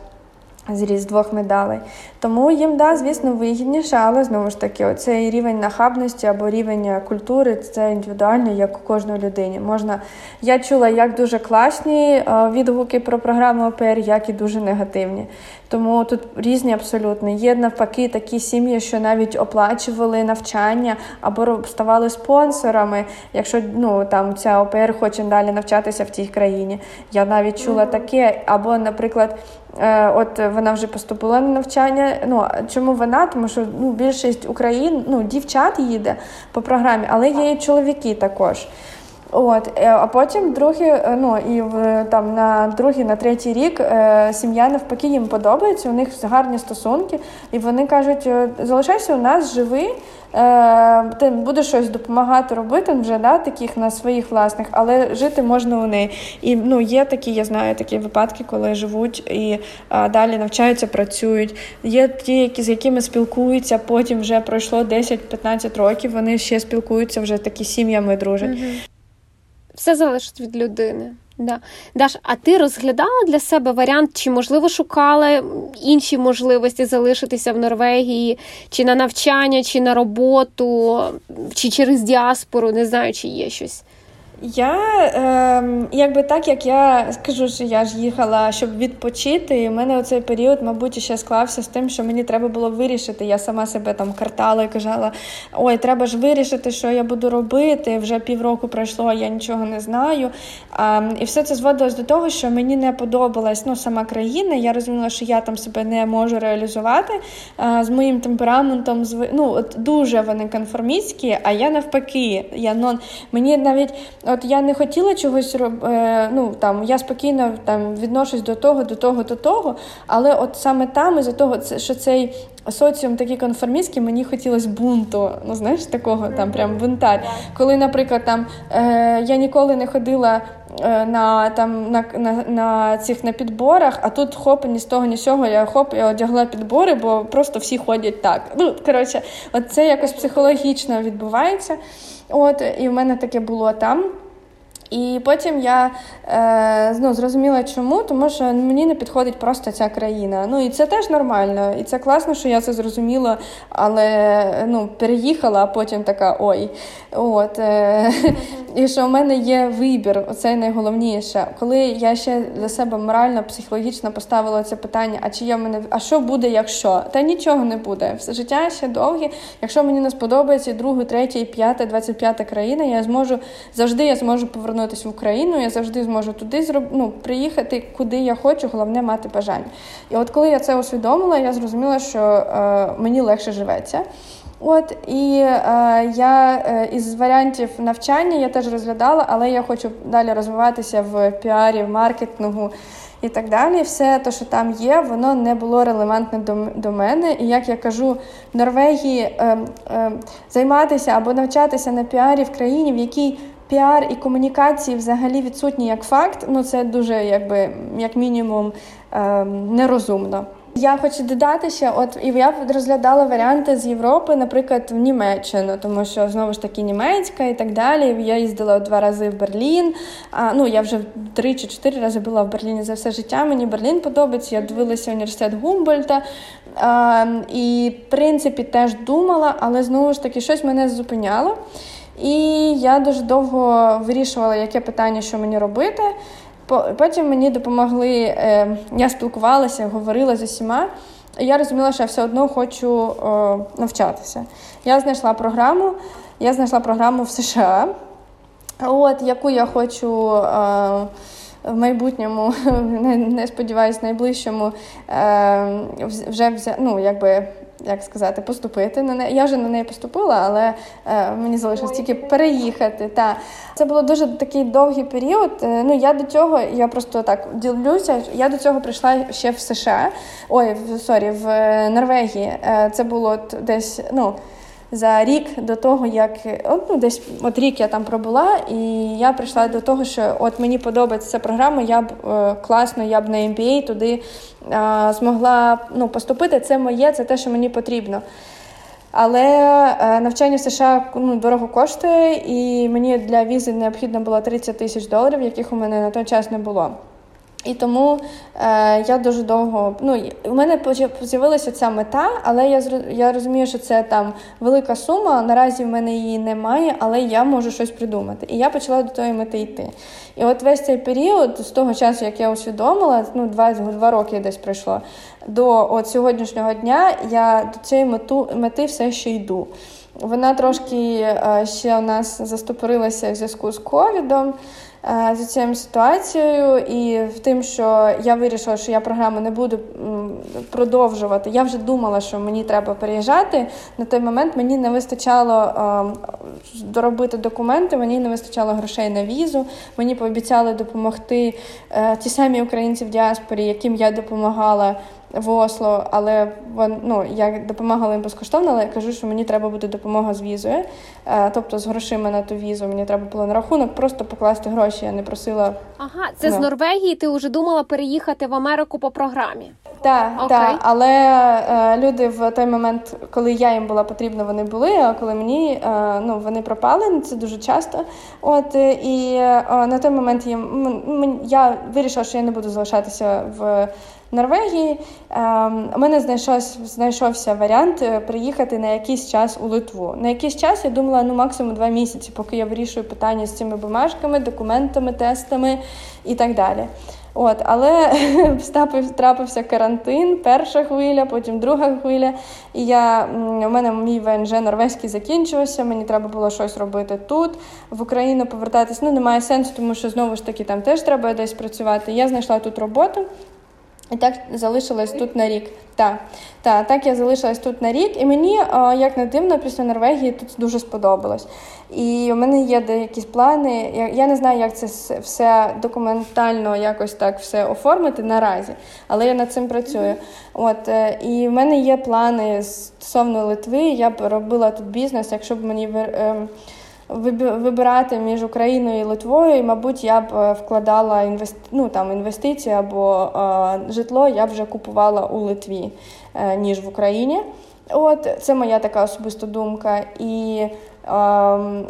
Зріз двох медалей. Тому їм, да, звісно, вигідніше, але знову ж таки, оцей рівень нахабності або рівень культури це індивідуально, як у кожної людині. Можна, Я чула як дуже класні е, відгуки про програму ОПР, як і дуже негативні. Тому тут різні абсолютно. Є навпаки такі сім'ї, що навіть оплачували навчання або ставали спонсорами, якщо ну там ця ОПР хоче далі навчатися в тій країні. Я навіть чула таке, або, наприклад. Е, от вона вже поступила на навчання. Ну чому вона? Тому що ну більшість Україн, ну дівчат їде по програмі, але є і чоловіки також. От, е, а потім другий, е, ну і в там на другий, на третій рік е, сім'я навпаки їм подобається. У них гарні стосунки, і вони кажуть: залишайся у нас, живи. Ти будеш щось допомагати робити вже да, таких на своїх власних, але жити можна у неї. І ну є такі, я знаю такі випадки, коли живуть і а, далі навчаються, працюють. Є ті, які з якими спілкуються. Потім вже пройшло 10-15 років. Вони ще спілкуються вже такі сім'ями дружать. Mm-hmm
все залежить від людини. Да. Даш, а ти розглядала для себе варіант, чи можливо шукала інші можливості залишитися в Норвегії, чи на навчання, чи на роботу, чи через діаспору, не знаю, чи є щось.
Я е, якби так як я скажу, що я ж їхала, щоб відпочити. і в мене оцей період, мабуть, ще склався з тим, що мені треба було вирішити. Я сама себе там картала і казала: ой, треба ж вирішити, що я буду робити. Вже півроку пройшло, я нічого не знаю. А, І все це зводилось до того, що мені не подобалась ну, сама країна. Я розуміла, що я там себе не можу реалізувати а, з моїм темпераментом. З ну, от дуже вони конформістські, а я навпаки. Я, ну, Мені навіть. От я не хотіла чогось робити, е, ну там я спокійно там відношусь до того, до того, до того. Але от саме там, із за того, що цей соціум такий конформістський, мені хотілося бунту. Ну знаєш, такого там прям бунтар. Коли, наприклад, там е, я ніколи не ходила. Е, на там на на, на цих на підборах, а тут хоп, ні з того, ні з цього я хоп, я одягла підбори, бо просто всі ходять так. Ну, коротше, от це якось психологічно відбувається. От, І в мене таке було там. І потім я е, ну, зрозуміла, чому, тому що мені не підходить просто ця країна. Ну і це теж нормально, і це класно, що я це зрозуміла, але ну, переїхала, а потім така ой. От, е, І що в мене є вибір, оце найголовніше. Коли я ще для себе морально, психологічно поставила це питання: а чи в мене, а що буде, якщо? Та нічого не буде. Все життя ще довге. Якщо мені не сподобається другу, третя, п'ята, двадцять п'ята країна, я зможу завжди я зможу повернути повернутися в Україну, я завжди зможу туди зроб... ну, приїхати, куди я хочу, головне мати бажання. І от коли я це усвідомила, я зрозуміла, що е, мені легше живеться. От і е, я е, із варіантів навчання я теж розглядала, але я хочу далі розвиватися в піарі, в маркетингу і так далі. Все те, що там є, воно не було релевантне до до мене. І як я кажу, в Норвегії е, займатися або навчатися на піарі в країні, в якій піар і комунікації взагалі відсутні як факт, ну це дуже, якби як мінімум, ем, нерозумно. Я хочу додати ще, от і я розглядала варіанти з Європи, наприклад, в Німеччину, тому що знову ж таки німецька і так далі. Я їздила два рази в Берлін. А, Ну я вже три чи чотири рази була в Берліні за все життя. Мені Берлін подобається. Я дивилася університет Гумбольдта. А, І в принципі теж думала, але знову ж таки щось мене зупиняло. І я дуже довго вирішувала, яке питання, що мені робити. Потім мені допомогли, е, я спілкувалася, говорила з усіма. Я розуміла, що я все одно хочу навчатися. Я знайшла програму, я знайшла програму в США, от, яку я хочу. В майбутньому, не сподіваюся, найближчому е, вже ну, якби як сказати, поступити на неї. Я вже на неї поступила, але е, мені залишилось тільки переїхати. Та це було дуже такий довгий період. Е, ну я до цього, я просто так ділюся. Я до цього прийшла ще в США. Ой, в sorry, в е, Норвегії. Е, це було десь, ну за рік до того, як от, ну, десь от рік я там пробула, і я прийшла до того, що от мені подобається ця програма, я б е, класно, я б на MBA туди е, змогла ну, поступити. Це моє, це те, що мені потрібно. Але е, навчання в США ну, дорого коштує, і мені для візи необхідно було 30 тисяч доларів, яких у мене на той час не було. І тому е, я дуже довго. Ну, у мене з'явилася ця мета, але я я розумію, що це там велика сума. Наразі в мене її немає, але я можу щось придумати. І я почала до тої мети йти. І от весь цей період, з того часу, як я усвідомила, ну два два роки десь пройшло, до от сьогоднішнього дня я до цієї мету, мети все ще йду. Вона трошки е, ще у нас застопорилася в зв'язку з ковідом. Е, за цією ситуацією і в тим, що я вирішила, що я програму не буду продовжувати. Я вже думала, що мені треба переїжджати. На той момент мені не вистачало е, доробити документи, мені не вистачало грошей на візу. Мені пообіцяли допомогти е, ті самі українці в діаспорі, яким я допомагала в Осло, але вон, ну, я допомагала їм безкоштовно, але я кажу, що мені треба буде допомога з візою, е, тобто з грошима на ту візу. Мені треба було на рахунок, просто покласти гроші. Я не просила.
Ага, це ну. з Норвегії. Ти вже думала переїхати в Америку по програмі?
Так, okay. так, але е, люди в той момент, коли я їм була потрібна, вони були. А коли мені е, ну вони пропали, це дуже часто. От і е, на той момент їм я вирішила, що я не буду залишатися в. Норвегії ем, у мене знайшовся, знайшовся варіант е, приїхати на якийсь час у Литву. На якийсь час я думала, ну максимум два місяці, поки я вирішую питання з цими бумажками, документами, тестами і так далі. От, Але трапився карантин, перша хвиля, потім друга хвиля. І я, у мене мій ВНЖ норвезький закінчився, мені треба було щось робити тут, в Україну повертатись. Ну, немає сенсу, тому що знову ж таки там теж треба десь працювати. Я знайшла тут роботу. І так залишилась тут на рік. Так, так, так я залишилась тут на рік, і мені, як не дивно, після Норвегії тут дуже сподобалось. І у мене є деякі плани. Я не знаю, як це все документально якось так все оформити наразі, але я над цим працюю. От е, і в мене є плани стосовно Литви. Я б робила тут бізнес, якщо б мені ем, вибирати між Україною і Литвою, і, мабуть, я б е, вкладала інвест... ну, там, інвестиції або е, житло, я вже купувала у Литві, е, ніж в Україні. От це моя така особиста думка. І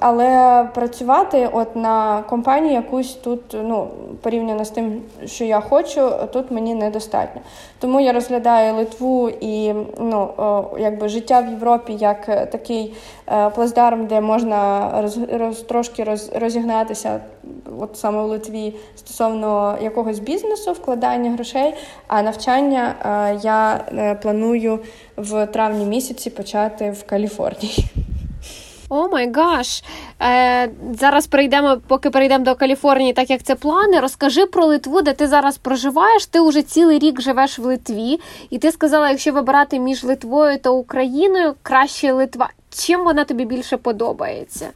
але працювати от на компанію якусь тут, ну порівняно з тим, що я хочу, тут мені недостатньо. Тому я розглядаю Литву і ну, якби життя в Європі як такий е, плацдарм, де можна роз, роз трошки роз, розігнатися, от саме в Литві стосовно якогось бізнесу, вкладання грошей. А навчання е, я е, планую в травні місяці почати в Каліфорнії.
Oh my gosh. Е, Зараз перейдемо, поки перейдемо до Каліфорнії, так як це плани. Розкажи про Литву, де ти зараз проживаєш. Ти вже цілий рік живеш в Литві, і ти сказала, якщо вибирати між Литвою та Україною, краще Литва. Чим вона тобі більше подобається?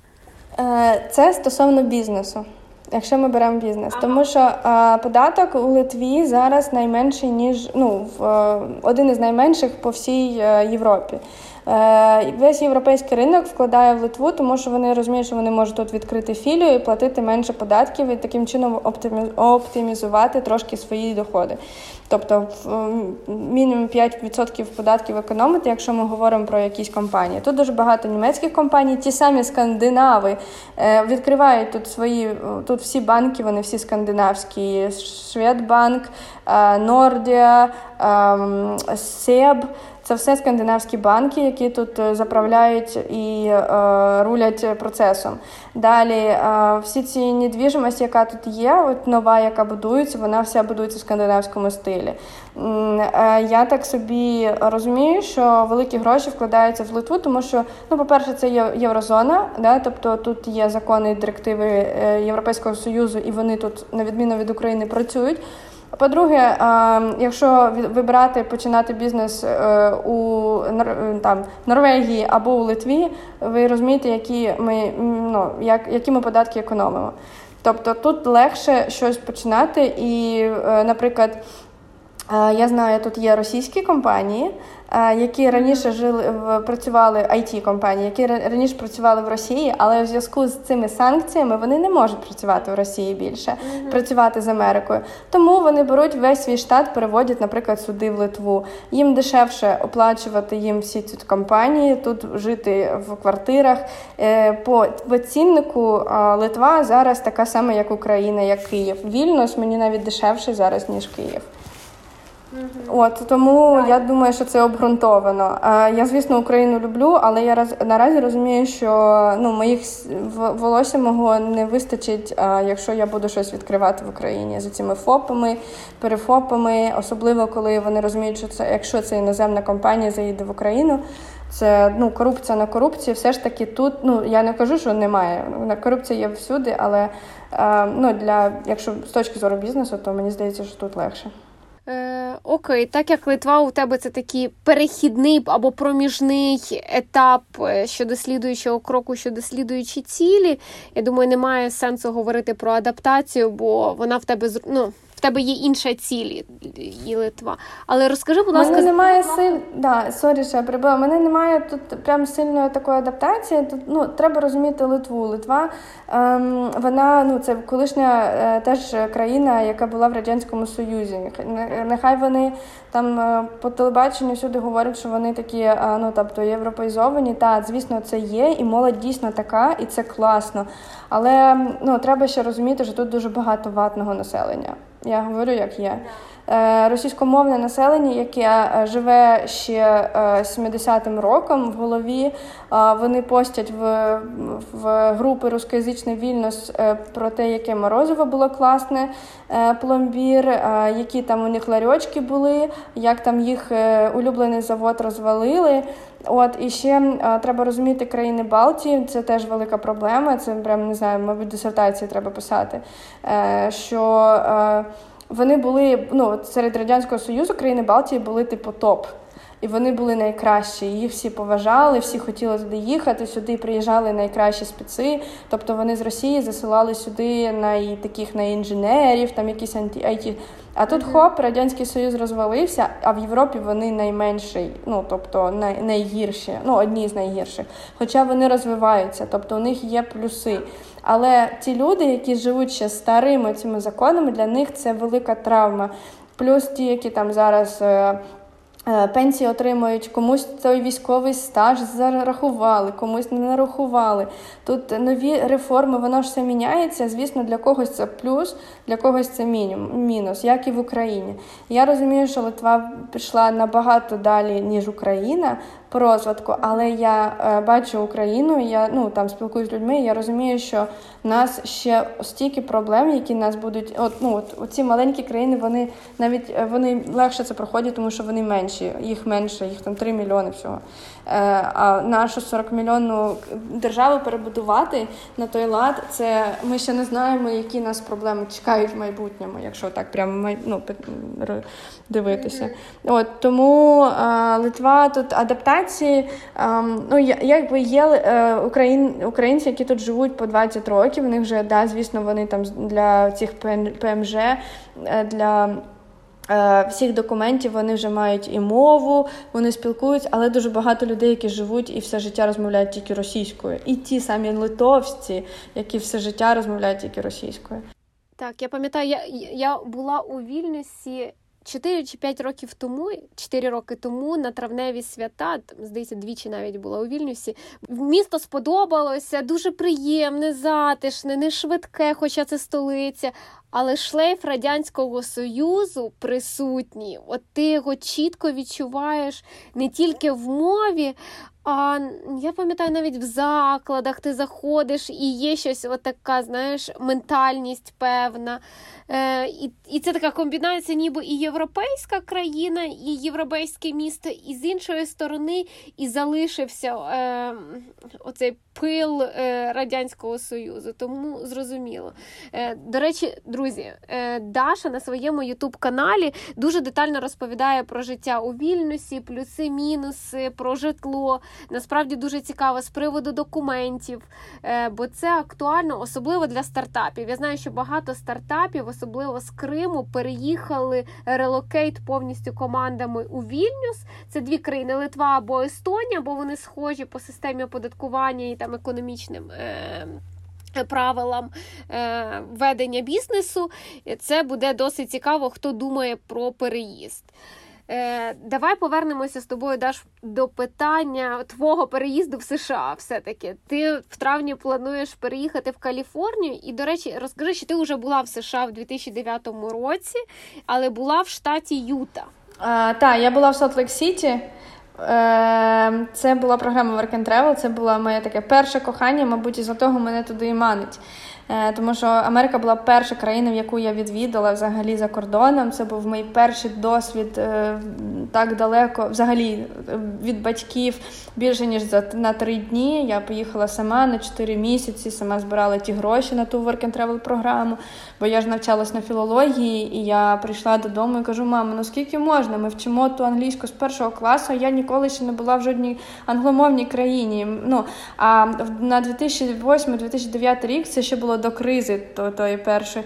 Е, Це стосовно бізнесу. Якщо ми беремо бізнес, ага. тому що е, податок у Литві зараз найменший ніж ну в один із найменших по всій Європі. Е, весь європейський ринок вкладає в Литву, тому що вони розуміють, що вони можуть тут відкрити філію і платити менше податків і таким чином оптимізувати трошки свої доходи. Тобто мінімум 5% податків економити, якщо ми говоримо про якісь компанії. Тут дуже багато німецьких компаній, ті самі скандинави е, відкривають тут свої, тут всі банки, вони всі скандинавські: Шведбанк, е, Нордія, ем, Себ. Це все скандинавські банки, які тут е, заправляють і е, рулять процесом. Далі е, всі ці недвіжимості, яка тут є, от нова, яка будується, вона вся будується в скандинавському стилі. Е, я так собі розумію, що великі гроші вкладаються в Литву, тому що, ну, по-перше, це єврозона, да, тобто тут є закони і директиви е, Європейського Союзу, і вони тут, на відміну від України, працюють. По-друге, якщо вибирати починати бізнес е, у там, Норвегії або у Литві, ви розумієте, які ми ну, як, які ми податки економимо. Тобто тут легше щось починати, і, е, наприклад, е, я знаю, тут є російські компанії, які раніше жили працювали it компанії, які раніше працювали в Росії, але у зв'язку з цими санкціями вони не можуть працювати в Росії більше, працювати з Америкою. Тому вони беруть весь свій штат, переводять, наприклад, сюди в Литву. Їм дешевше оплачувати їм всі ці компанії, тут жити в квартирах. Е, по ціннику Литва зараз така сама, як Україна, як Київ. Вільнос мені навіть дешевше зараз ніж Київ. От тому я думаю, що це обґрунтовано. Я, звісно, Україну люблю, але я раз наразі розумію, що ну моїх волосся мого не вистачить, якщо я буду щось відкривати в Україні за цими ФОПами, перефопами, особливо коли вони розуміють, що це якщо це іноземна компанія заїде в Україну. це ну, корупція на корупції. Все ж таки тут, ну я не кажу, що немає. Корупція є всюди, але е, ну, для якщо з точки зору бізнесу, то мені здається, що тут легше.
Е, Окей, так як Литва у тебе це такий перехідний або проміжний етап е, щодо слідуючого кроку, щодо слідуючої цілі, я думаю, немає сенсу говорити про адаптацію, бо вона в тебе ну, в тебе є інша ціль і Литва. Але розкажи, будь ласка,
мене немає силь. Да, sorry, що я перебила. Мене немає тут прям сильної такої адаптації. Тут ну треба розуміти Литву. Литва ем, вона ну це колишня е, теж країна, яка була в радянському союзі. Нехай вони там е, по телебаченню всюди говорять, що вони такі, е, ну тобто європейзовані. Та звісно, це є, і молодь дійсно така, і це класно. Але ну треба ще розуміти, що тут дуже багато ватного населення. Я говорю, як є. Е, російськомовне населення, яке е, живе ще 70-м е, роком в голові. Вони постять в в групи рускоязичний вільнос про те, яке морозиво було класне, пломбір, які там у них ларьочки були, як там їх улюблений завод розвалили. От і ще треба розуміти країни Балтії, це теж велика проблема. Це прям не знаю, мабуть, дисертації треба писати. що вони були ну, серед радянського союзу країни Балтії були типу топ. І вони були найкращі. Їх всі поважали, всі хотіли туди їхати. Сюди приїжджали найкращі спеці. Тобто вони з Росії засилали сюди на таких на інженерів, там якісь анті А тут хоп, радянський союз розвалився, а в Європі вони найменші, ну тобто най, найгірші, ну одні з найгірших. Хоча вони розвиваються, тобто у них є плюси. Але ті люди, які живуть ще старими цими законами, для них це велика травма. Плюс ті, які там зараз. Е, е, пенсії отримують, комусь той військовий стаж зарахували, комусь не нарахували. Тут нові реформи, воно ж все міняється. Звісно, для когось це плюс, для когось це мінус, як і в Україні. Я розумію, що Литва пішла набагато далі, ніж Україна, по розвитку, але я е, бачу Україну, я ну там спілкуюсь з людьми. Я розумію, що в нас ще стільки проблем, які нас будуть. От ну от оці маленькі країни, вони навіть е, вони легше це проходять, тому що вони менші, їх менше, їх там 3 мільйони всього. Е, а нашу 40 мільйонну державу перебудувати на той лад, це ми ще не знаємо, які нас проблеми чекають в майбутньому, якщо так прямо ну, дивитися. От тому а, Литва тут адаптації. А, ну якби є е, україн, українці, які тут живуть по 20 років. У них вже да, звісно, вони там для цих ПМЖ е, для. Е, всіх документів вони вже мають і мову, вони спілкуються, але дуже багато людей, які живуть і все життя розмовляють тільки російською. І ті самі литовці, які все життя розмовляють тільки російською.
Так, я пам'ятаю, я я була у Вільнюсі 4 чи 5 років тому, 4 роки тому на травневі свята, там, здається, двічі навіть була у Вільнюсі. Місто сподобалося, дуже приємне, затишне, не швидке, хоча це столиця. Але шлейф Радянського Союзу присутній. От ти його чітко відчуваєш не тільки в мові, а я пам'ятаю, навіть в закладах ти заходиш і є щось, от така, знаєш, ментальність певна. Е, І це така комбінація, ніби і європейська країна, і європейське місто, і з іншої сторони і залишився е, оцей пил е, Радянського Союзу. Тому зрозуміло. До речі, друзі, Даша на своєму ютуб-каналі дуже детально розповідає про життя у Вільнюсі, плюси, мінуси, про житло. Насправді дуже цікаво з приводу документів, бо це актуально, особливо для стартапів. Я знаю, що багато стартапів особливо з Криму, переїхали relocate повністю командами у Вільнюс. Це дві країни Литва або Естонія, бо вони схожі по системі оподаткування і там економічним. Е- Правилам е, ведення бізнесу, це буде досить цікаво, хто думає про переїзд. Е, Давай повернемося з тобою Даш, до питання твого переїзду в США. Все-таки ти в травні плануєш переїхати в Каліфорнію. І, до речі, розкажи, що ти вже була в США в 2009 році, але була в штаті Юта.
Так, я була в Солт-Лейк Сіті. Це була програма Work and Travel, Це було моє таке перше кохання, мабуть, із за того мене туди і манить. Е, тому що Америка була перша країна, в яку я відвідала взагалі за кордоном. Це був мій перший досвід е, так далеко, взагалі від батьків більше ніж за на три дні. Я поїхала сама на чотири місяці, сама збирала ті гроші на ту work and travel програму, бо я ж навчалась на філології, і я прийшла додому і кажу: мама, ну скільки можна? Ми вчимо ту англійську з першого класу. Я ніколи ще не була в жодній англомовній країні. Ну а на 2008-2009 рік це ще було до кризи, то тої першої.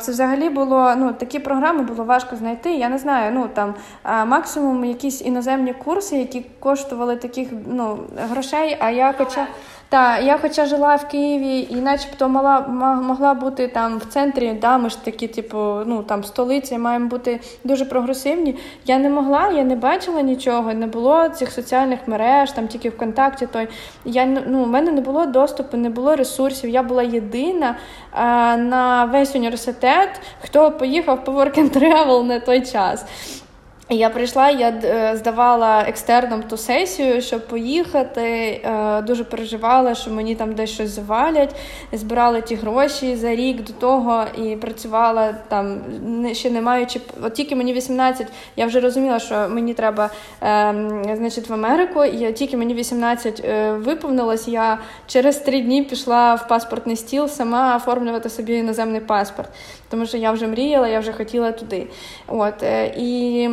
Це взагалі було ну такі програми було важко знайти. Я не знаю, ну там максимум якісь іноземні курси, які коштували таких ну грошей. А я хоча. Так, я хоча жила в Києві і начебто мала могла бути там в центрі, да, ми ж такі, типу, ну там столиці маємо бути дуже прогресивні. Я не могла, я не бачила нічого, не було цих соціальних мереж, там тільки ВКонтакті. Той я ну, у мене не було доступу, не було ресурсів. Я була єдина а, на весь університет, хто поїхав по work and travel на той час. Я прийшла, я е, здавала екстерном ту сесію, щоб поїхати. Е, дуже переживала, що мені там десь щось завалять. Збирала ті гроші за рік до того і працювала там, ще не маючи. От тільки мені 18, я вже розуміла, що мені треба ем, значить, в Америку. І тільки мені 18 е, виповнилось, я через три дні пішла в паспортний стіл сама оформлювати собі іноземний паспорт, тому що я вже мріяла, я вже хотіла туди. От і.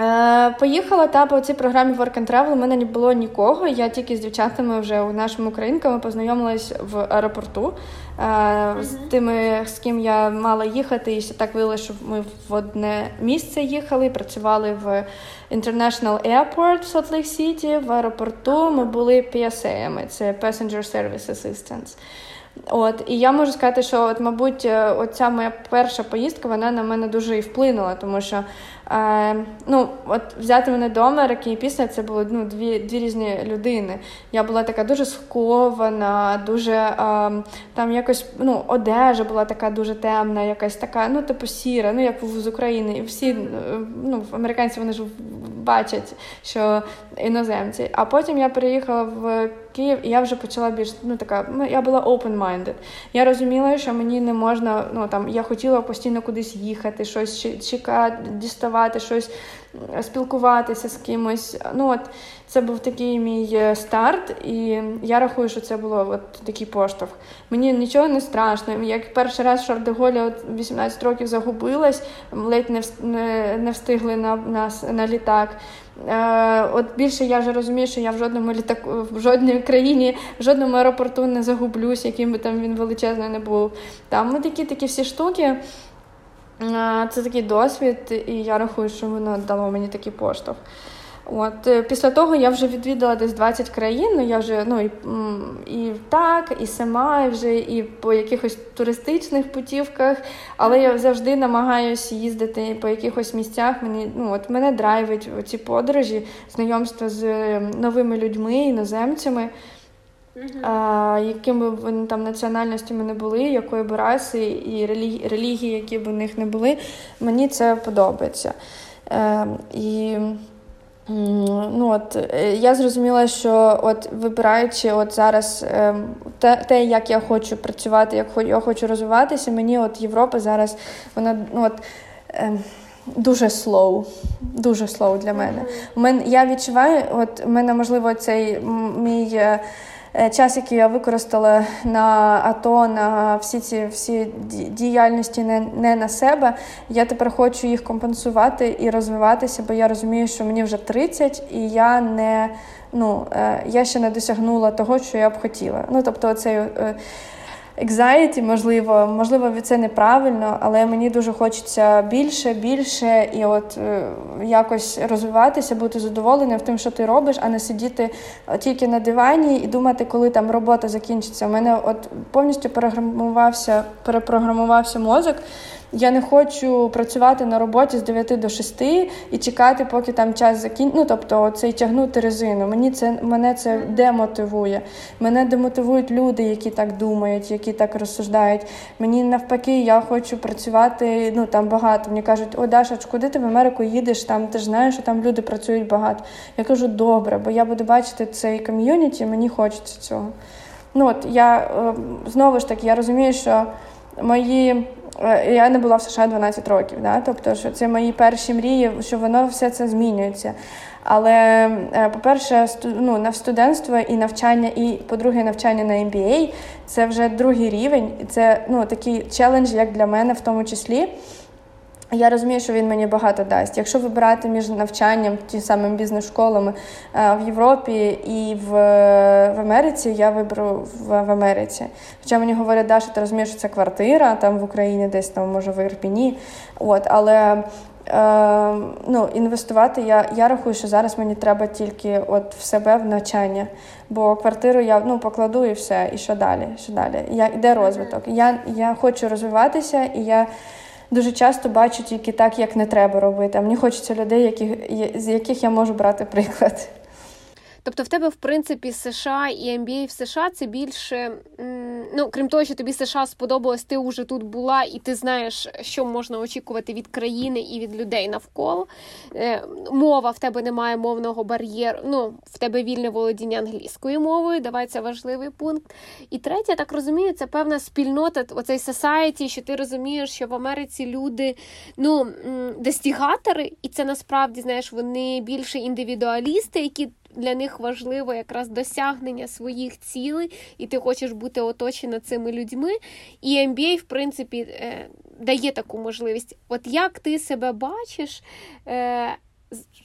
Е, поїхала та по цій програмі Work and Travel, у мене не було нікого. Я тільки з дівчатами вже у нашому українками познайомилась в аеропорту mm-hmm. з тими, з ким я мала їхати. І так виявилося, що ми в одне місце їхали, працювали в International Airport в Salt Lake City, В аеропорту ми були PSA, це Passenger Service Assistance. От, І я можу сказати, що, от, мабуть, оця моя перша поїздка вона на мене дуже і вплинула, тому що Е, ну, от Взяти мене до Америки і після це були ну, дві дві різні людини. Я була така дуже схована, дуже е, там якось ну, одежа була така дуже темна, якась така, ну, типу сіра, ну як з України. І всі ну, американці вони ж бачать, що іноземці. А потім я переїхала в Київ, і я вже почала більш ну така. Ну, я була open-minded. Я розуміла, що мені не можна. Ну там я хотіла постійно кудись їхати, щось чекати, діставати, щось спілкуватися з кимось. Ну от це був такий мій е, старт, і я рахую, що це було от такий поштовх. Мені нічого не страшно. Як перший раз в Шардеголі 18 років загубилась, ледь не встигли на нас на літак. Е, От більше я вже розумію, що я в жодному літаку, в жодній країні, в жодному аеропорту не загублюсь, яким би там він величезний не був. Там ну, такі такі всі штуки. Це такий досвід, і я рахую, що воно дало мені такий поштовх. От е, Після того я вже відвідала десь 20 країн. Ну, я вже ну, і і так, і сама, і вже і по якихось туристичних путівках, але я завжди намагаюся їздити по якихось місцях. Мені ну, от Мене драйвить ці подорожі, знайомства з новими людьми, іноземцями. А, Якими б вони там національностями не були, якої б раси і релігії, релігії, які б у них не були, мені це подобається. Е, І ну, от, е, я зрозуміла, що от вибираючи от зараз е, те, те, як я хочу працювати, як я хочу розвиватися, мені от Європа зараз вона ну, от. Е, Дуже слоу, дуже слоу для мене. У мене я відчуваю, от мене можливо цей мій Е, час, який я використала на АТО, на всі ці всі діяльності не, не на себе. Я тепер хочу їх компенсувати і розвиватися, бо я розумію, що мені вже 30, і я не ну, е, я ще не досягнула того, що я б хотіла. Ну, тобто, цей е, anxiety, можливо, можливо, це неправильно, але мені дуже хочеться більше, більше і от е, якось розвиватися, бути задоволеним тим, що ти робиш, а не сидіти тільки на дивані і думати, коли там робота закінчиться. У мене от повністю переграмувався, перепрограмувався мозок. Я не хочу працювати на роботі з 9 до 6 і чекати, поки там час закінчиться. Ну, тобто, цей тягнути резину. Мені це мене це демотивує. Мене демотивують люди, які так думають, які так розсуждають. Мені навпаки, я хочу працювати. Ну там багато. Мені кажуть, о, Даша, куди ти в Америку їдеш? Там ти ж знаєш, що там люди працюють багато. Я кажу, добре, бо я буду бачити цей ком'юніті, мені хочеться цього. ну от я е, знову ж таки я розумію, що мої. Е, я не була в США 12 років, да? тобто, що це мої перші мрії, що воно все це змінюється. Але, е, по-перше, ну, на студентство і навчання, і, по-друге, навчання на MBA – це вже другий рівень. Це ну, такий челендж, як для мене, в тому числі. Я розумію, що він мені багато дасть. Якщо вибирати між навчанням, ті самими бізнес-школами е, в Європі і в в Америці, я виберу в, в Америці. Хоча мені говорять, Даша, ти розумієш, що це квартира там в Україні, десь там, може, в Ірпіні. От, але е, ну, інвестувати я я рахую, що зараз мені треба тільки от в себе в навчання. Бо квартиру я ну, покладу і все. І що далі? Що далі? Я, Іде розвиток. Я, Я хочу розвиватися і я дуже часто бачу тільки так, як не треба робити. А мені хочеться людей, яких, з яких я можу брати приклад.
Тобто в тебе, в принципі, США і MBA в США це більше, ну крім того, що тобі США сподобалось, ти вже тут була, і ти знаєш, що можна очікувати від країни і від людей навколо. Е, мова в тебе немає мовного бар'єру. Ну, в тебе вільне володіння англійською мовою. Давай це важливий пункт. І третє, так розумію, це певна спільнота, оцей society, що ти розумієш, що в Америці люди ну, дестігатори, і це насправді знаєш, вони більше індивідуалісти, які для них важливо якраз досягнення своїх цілей, і ти хочеш бути оточена цими людьми. І MBA, в принципі, е, дає таку можливість. От як ти себе бачиш, е,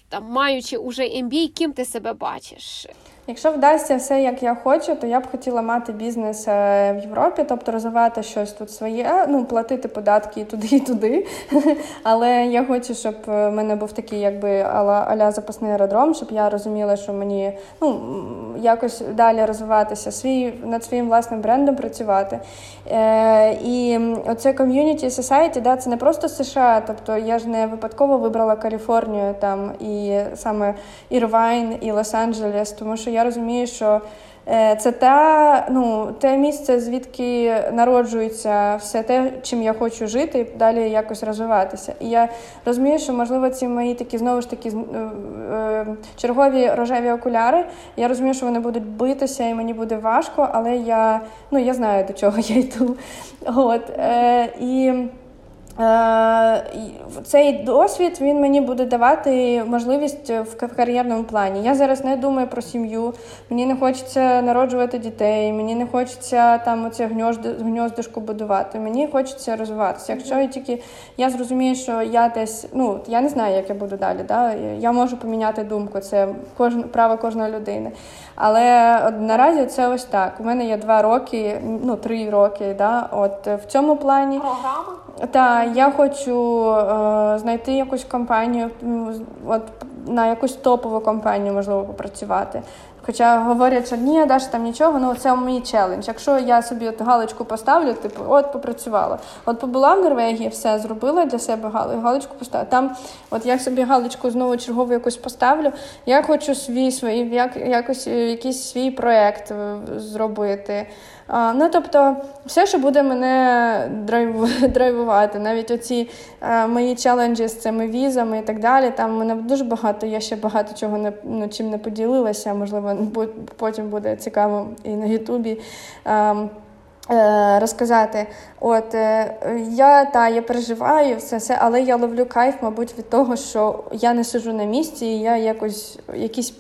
там, маючи уже MBA, ким ти себе бачиш?
Якщо вдасться все, як я хочу, то я б хотіла мати бізнес е, в Європі, тобто розвивати щось тут своє, ну платити податки і туди, і туди. Але я хочу, щоб в мене був такий, якби аля запасний аеродром, щоб я розуміла, що мені ну якось далі розвиватися, свій над своїм власним брендом працювати. Е, І оце ком'юніті society, да, це не просто США, тобто я ж не випадково вибрала Каліфорнію там і саме Ірвайн і Лос-Анджелес, тому що я розумію, що е, це та, ну, те місце, звідки народжується все те, чим я хочу жити, і далі якось розвиватися. І я розумію, що, можливо, ці мої такі знову ж таки е, е, чергові рожеві окуляри. Я розумію, що вони будуть битися, і мені буде важко, але я ну, я знаю, до чого я йду. От, і Е, цей досвід він мені буде давати можливість в кар'єрному плані. Я зараз не думаю про сім'ю, мені не хочеться народжувати дітей, мені не хочеться там оце гньоздишко будувати. Мені хочеться розвиватися. Якщо я тільки я зрозумію, що я десь, ну я не знаю, як я буду далі. Да? Я можу поміняти думку, це кожен право кожної людини. Але наразі це ось так. У мене є два роки, ну три роки. Да? От в цьому плані.
Програма?
Так, я хочу е, знайти якусь компанію, от на якусь топову компанію, можливо, попрацювати. Хоча говорять, що ні, Даша, там нічого, ну це мій челендж. Якщо я собі от галочку поставлю, типу, от попрацювала. От побула в Норвегії, все зробила для себе галочку поставила. Там, от я собі галочку знову чергову якусь поставлю. Я хочу свій свій, як, якось е, якийсь свій проєкт е, зробити. А, Ну тобто, все, що буде мене драйвувати, навіть оці а, е, мої челенджі з цими візами і так далі. Там мене дуже багато, я ще багато чого не ну, чим не поділилася. Можливо, потім буде цікаво і на Ютубі. Е, розказати, от е, я та я переживаю все, все, але я ловлю кайф, мабуть, від того, що я не сижу на місці, і я якось якісь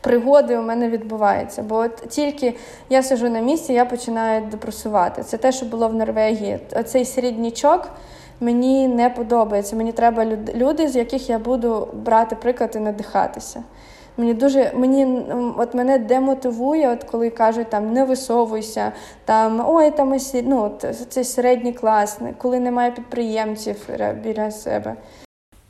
пригоди у мене відбуваються. Бо от тільки я сижу на місці, я починаю депресувати. Це те, що було в Норвегії. Оцей середнячок мені не подобається. Мені треба люди, з яких я буду брати приклад і надихатися. Мені дуже мені от мене демотивує, от коли кажуть там не висовуйся, там ой, там ну, це середній клас, коли немає підприємців біля себе.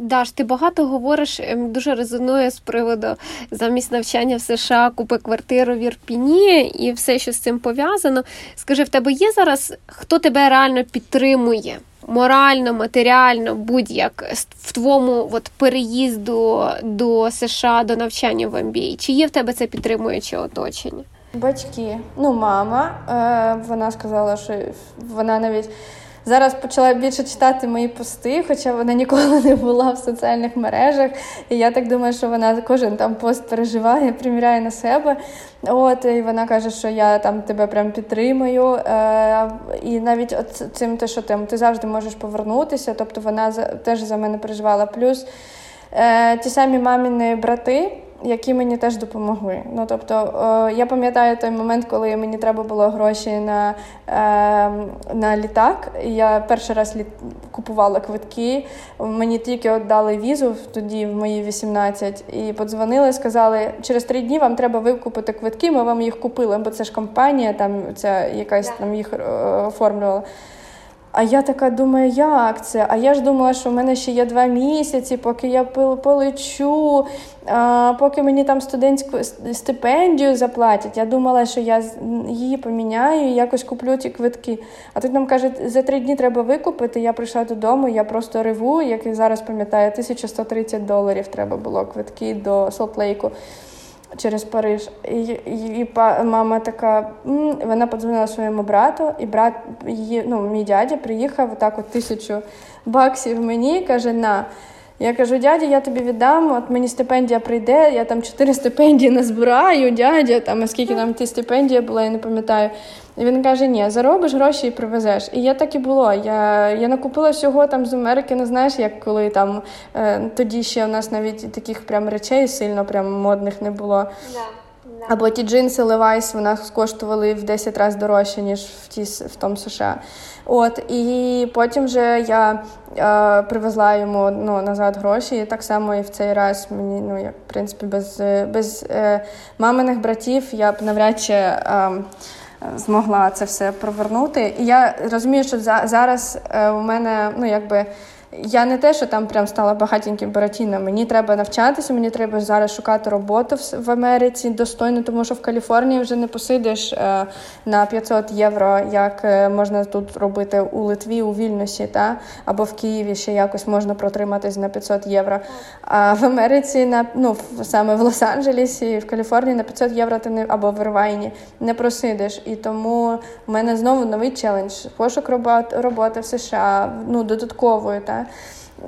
Даш, ти багато говориш, ем, дуже резонує з приводу замість навчання в США, купи квартиру в Ірпіні і все, що з цим пов'язано. Скажи, в тебе є зараз, хто тебе реально підтримує? морально, матеріально, будь-як в твоєму от, переїзду до США до навчання в MBA? Чи є в тебе це підтримуюче оточення?
Батьки, ну мама, е, вона сказала, що вона навіть зараз почала більше читати мої пости, хоча вона ніколи не була в соціальних мережах. І я так думаю, що вона кожен там пост переживає, приміряє на себе. От, І вона каже, що я там тебе прям підтримую. Е, І навіть от цим те, що там ти завжди можеш повернутися. Тобто вона теж за мене переживала. Плюс е, ті самі маміни брати які мені теж допомогли. Ну тобто, е, я пам'ятаю той момент, коли мені треба було гроші на е, на літак. Я перший раз літ... купувала квитки. Мені тільки дали візу тоді, в мої 18, і подзвонили, сказали, через три дні вам треба викупити квитки. Ми вам їх купили, бо це ж компанія, там ця якась там їх е, оформлювала. А я така думаю, як це? А я ж думала, що в мене ще є два місяці, поки я полечу, а, поки мені там студентську стипендію заплатять. Я думала, що я її поміняю і якось куплю ті квитки. А тут нам кажуть, за три дні треба викупити. Я прийшла додому, я просто реву, як я зараз пам'ятаю, 1130 доларів треба було квитки до Солт-Лейку через Париж. І і, і мама така, вона подзвонила своєму брату, і брат її, ну, мій дядя приїхав отак от тисячу баксів мені каже: на. Я кажу, дядя, я тобі віддам, от мені стипендія прийде, я там чотири стипендії назбираю, дядя, там, а скільки там ті стипендії була, я не пам'ятаю. І він каже: Ні, заробиш гроші і привезеш. І я так і було. Я я накупила всього там з Америки, не знаєш, як коли там е, тоді ще в нас навіть таких прям речей сильно прям модних не було. Yeah. Або ті джинси Levi's, вона коштували в 10 разів дорожче, ніж в ті в тому США. От і потім вже я е, привезла йому ну, назад гроші. І так само і в цей раз мені, ну як в принципі, без без е, маминих братів я б навряд чи. Е, змогла це все провернути. І я розумію, що за, зараз е, у мене ну якби. Я не те, що там прям стала багатеньким Буратіно. Мені треба навчатися, мені треба зараз шукати роботу в Америці достойно, тому що в Каліфорнії вже не посидиш е, на 500 євро, як е, можна тут робити у Литві, у Вільнюсі, та або в Києві ще якось можна протриматись на 500 євро. А в Америці на ну саме в Лос-Анджелесі, в Каліфорнії на 500 євро ти не або в Ірвайні не просидиш. І тому в мене знову новий челендж пошук роботи в США, ну додаткової та.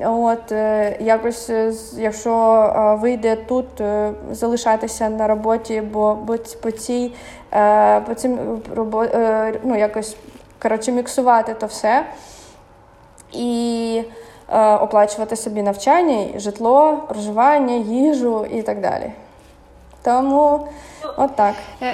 От е, якось, е, якщо е, вийде тут залишатися на роботі, бо по цій по цим ну, якось коротше міксувати то все і оплачувати собі навчання, житло, проживання, їжу і так далі. Тому от.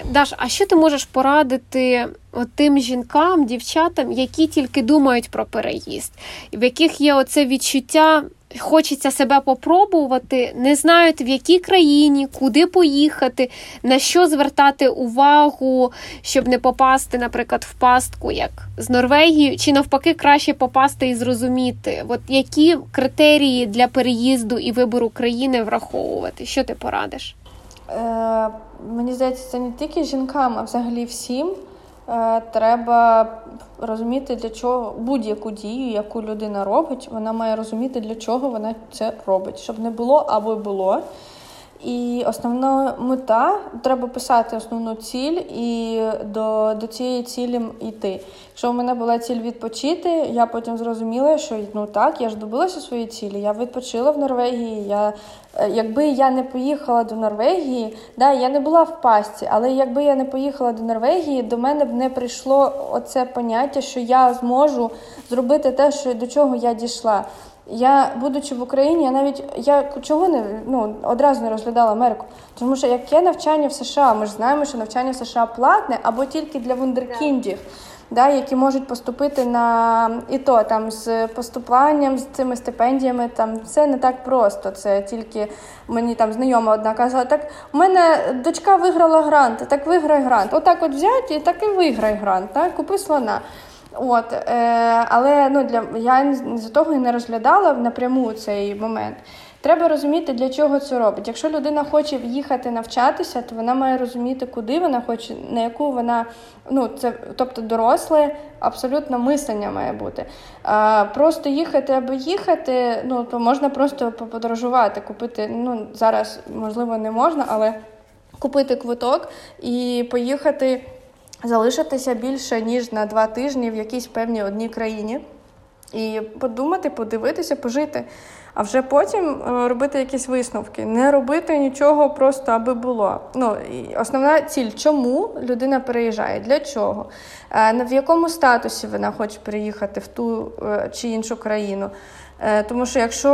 Даш, а що ти можеш порадити тим жінкам, дівчатам, які тільки думають про переїзд, в яких є оце відчуття, хочеться себе попробувати, не знають в якій країні, куди поїхати, на що звертати увагу, щоб не попасти, наприклад, в пастку, як з Норвегією, чи навпаки краще попасти і зрозуміти, от які критерії для переїзду і вибору країни враховувати, що ти порадиш?
Е, Мені здається, це не тільки жінкам, а взагалі всім. Е, Треба розуміти, для чого будь-яку дію, яку людина робить, вона має розуміти, для чого вона це робить, щоб не було або було. І основна мета треба писати основну ціль і до до цієї цілі йти. Якщо у мене була ціль відпочити, я потім зрозуміла, що ну так, я ж добилася своєї цілі. Я відпочила в Норвегії. Я, е, Якби я не поїхала до Норвегії, да, я не була в пастці, але якби я не поїхала до Норвегії, до мене б не прийшло оце поняття, що я зможу зробити те, що до чого я дійшла. Я, будучи в Україні, я навіть я чого не ну одразу не розглядала Америку. Тому що яке навчання в США? Ми ж знаємо, що навчання в США платне або тільки для вундеркіндів, да, які можуть поступити на і то там з поступленням, з цими стипендіями. Там все не так просто. Це тільки мені там знайома одна казала, так у мене дочка виграла грант, так виграй грант. Отак от взять і так і виграй грант. Так, купи слона. От, е, Але ну, для я за того і не розглядала напряму цей момент. Треба розуміти, для чого це робить. Якщо людина хоче в'їхати навчатися, то вона має розуміти, куди вона хоче, на яку вона ну це, тобто доросле, абсолютно мислення має бути. А, Просто їхати або їхати, ну то можна просто подорожувати, купити. Ну зараз можливо не можна, але купити квиток і поїхати залишитися більше ніж на два тижні в якійсь певній одній країні. І подумати, подивитися, пожити, а вже потім е, робити якісь висновки, не робити нічого просто аби було. Ну і основна ціль, чому людина переїжджає, для чого, е, в якому статусі вона хоче переїхати в ту е, чи іншу країну. Тому що якщо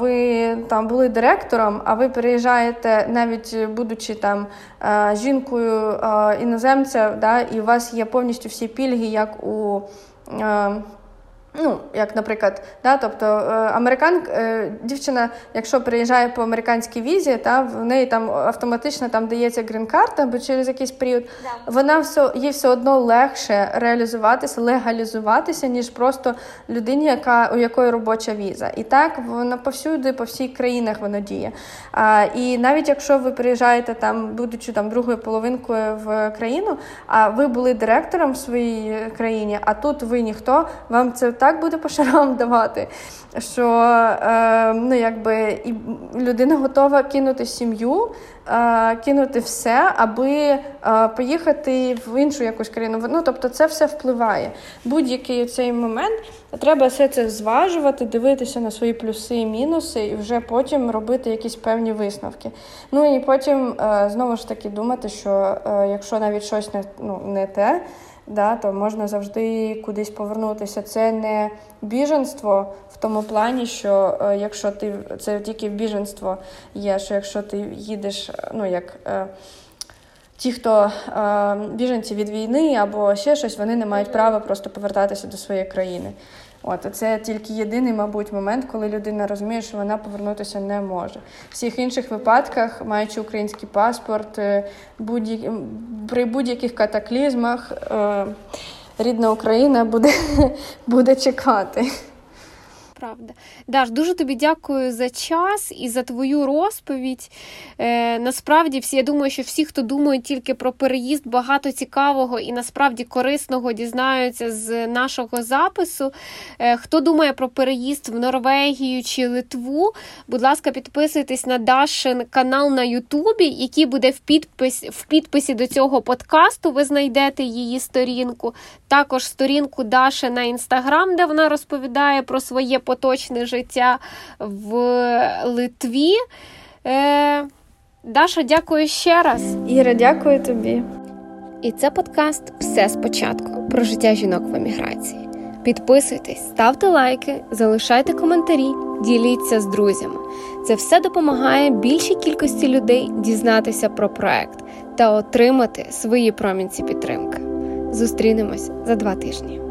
ви там були директором, а ви переїжджаєте, навіть будучи там жінкою іноземця, да, і у вас є повністю всі пільги, як у Ну, як, наприклад, да, тобто е, американ, е, дівчина, якщо приїжджає по американській візі, та в неї там автоматично там дається грін-карта, або через якийсь період, да. вона все їй все одно легше реалізуватися, легалізуватися, ніж просто людині, яка у якої робоча віза. І так вона повсюди, по всій країнах воно діє. А, І навіть якщо ви приїжджаєте там, будучи там другою половинкою в країну, а ви були директором в своїй країні, а тут ви ніхто, вам це так буде по шарам давати, що е, ну, якби, і людина готова кинути сім'ю, е, кинути все, аби е, поїхати в іншу якусь країну. Ну, Тобто це все впливає. Будь-який цей момент треба все це зважувати, дивитися на свої плюси і мінуси, і вже потім робити якісь певні висновки. Ну і потім е, знову ж таки думати, що е, якщо навіть щось не, ну, не те да, то можна завжди кудись повернутися. Це не біженство в тому плані, що е, якщо ти це тільки біженство є, що якщо ти їдеш, ну як. Е, Ті, хто е, біженці від війни або ще щось, вони не мають права просто повертатися до своєї країни. От це тільки єдиний, мабуть, момент, коли людина розуміє, що вона повернутися не може. В всіх інших випадках, маючи український паспорт, е, будь при будь-яких катаклізмах е, рідна Україна буде, буде чекати
правда. Даш, дуже тобі дякую за час і за твою розповідь. Е, Насправді, всі я думаю, що всі, хто думає тільки про переїзд, багато цікавого і насправді корисного дізнаються з нашого запису. Е, Хто думає про переїзд в Норвегію чи Литву, будь ласка, підписуйтесь на Дашин канал на Ютубі, який буде в підпис, в підписі до цього подкасту. Ви знайдете її сторінку. Також сторінку Даши на інстаграм, де вона розповідає про своє поточне життя в Литві. Е, Даша, дякую ще раз.
Іра, дякую тобі.
І це подкаст Все спочатку про життя жінок в еміграції. Підписуйтесь, ставте лайки, залишайте коментарі, діліться з друзями. Це все допомагає більшій кількості людей дізнатися про проект та отримати свої промінці підтримки. Зустрінемось за два тижні.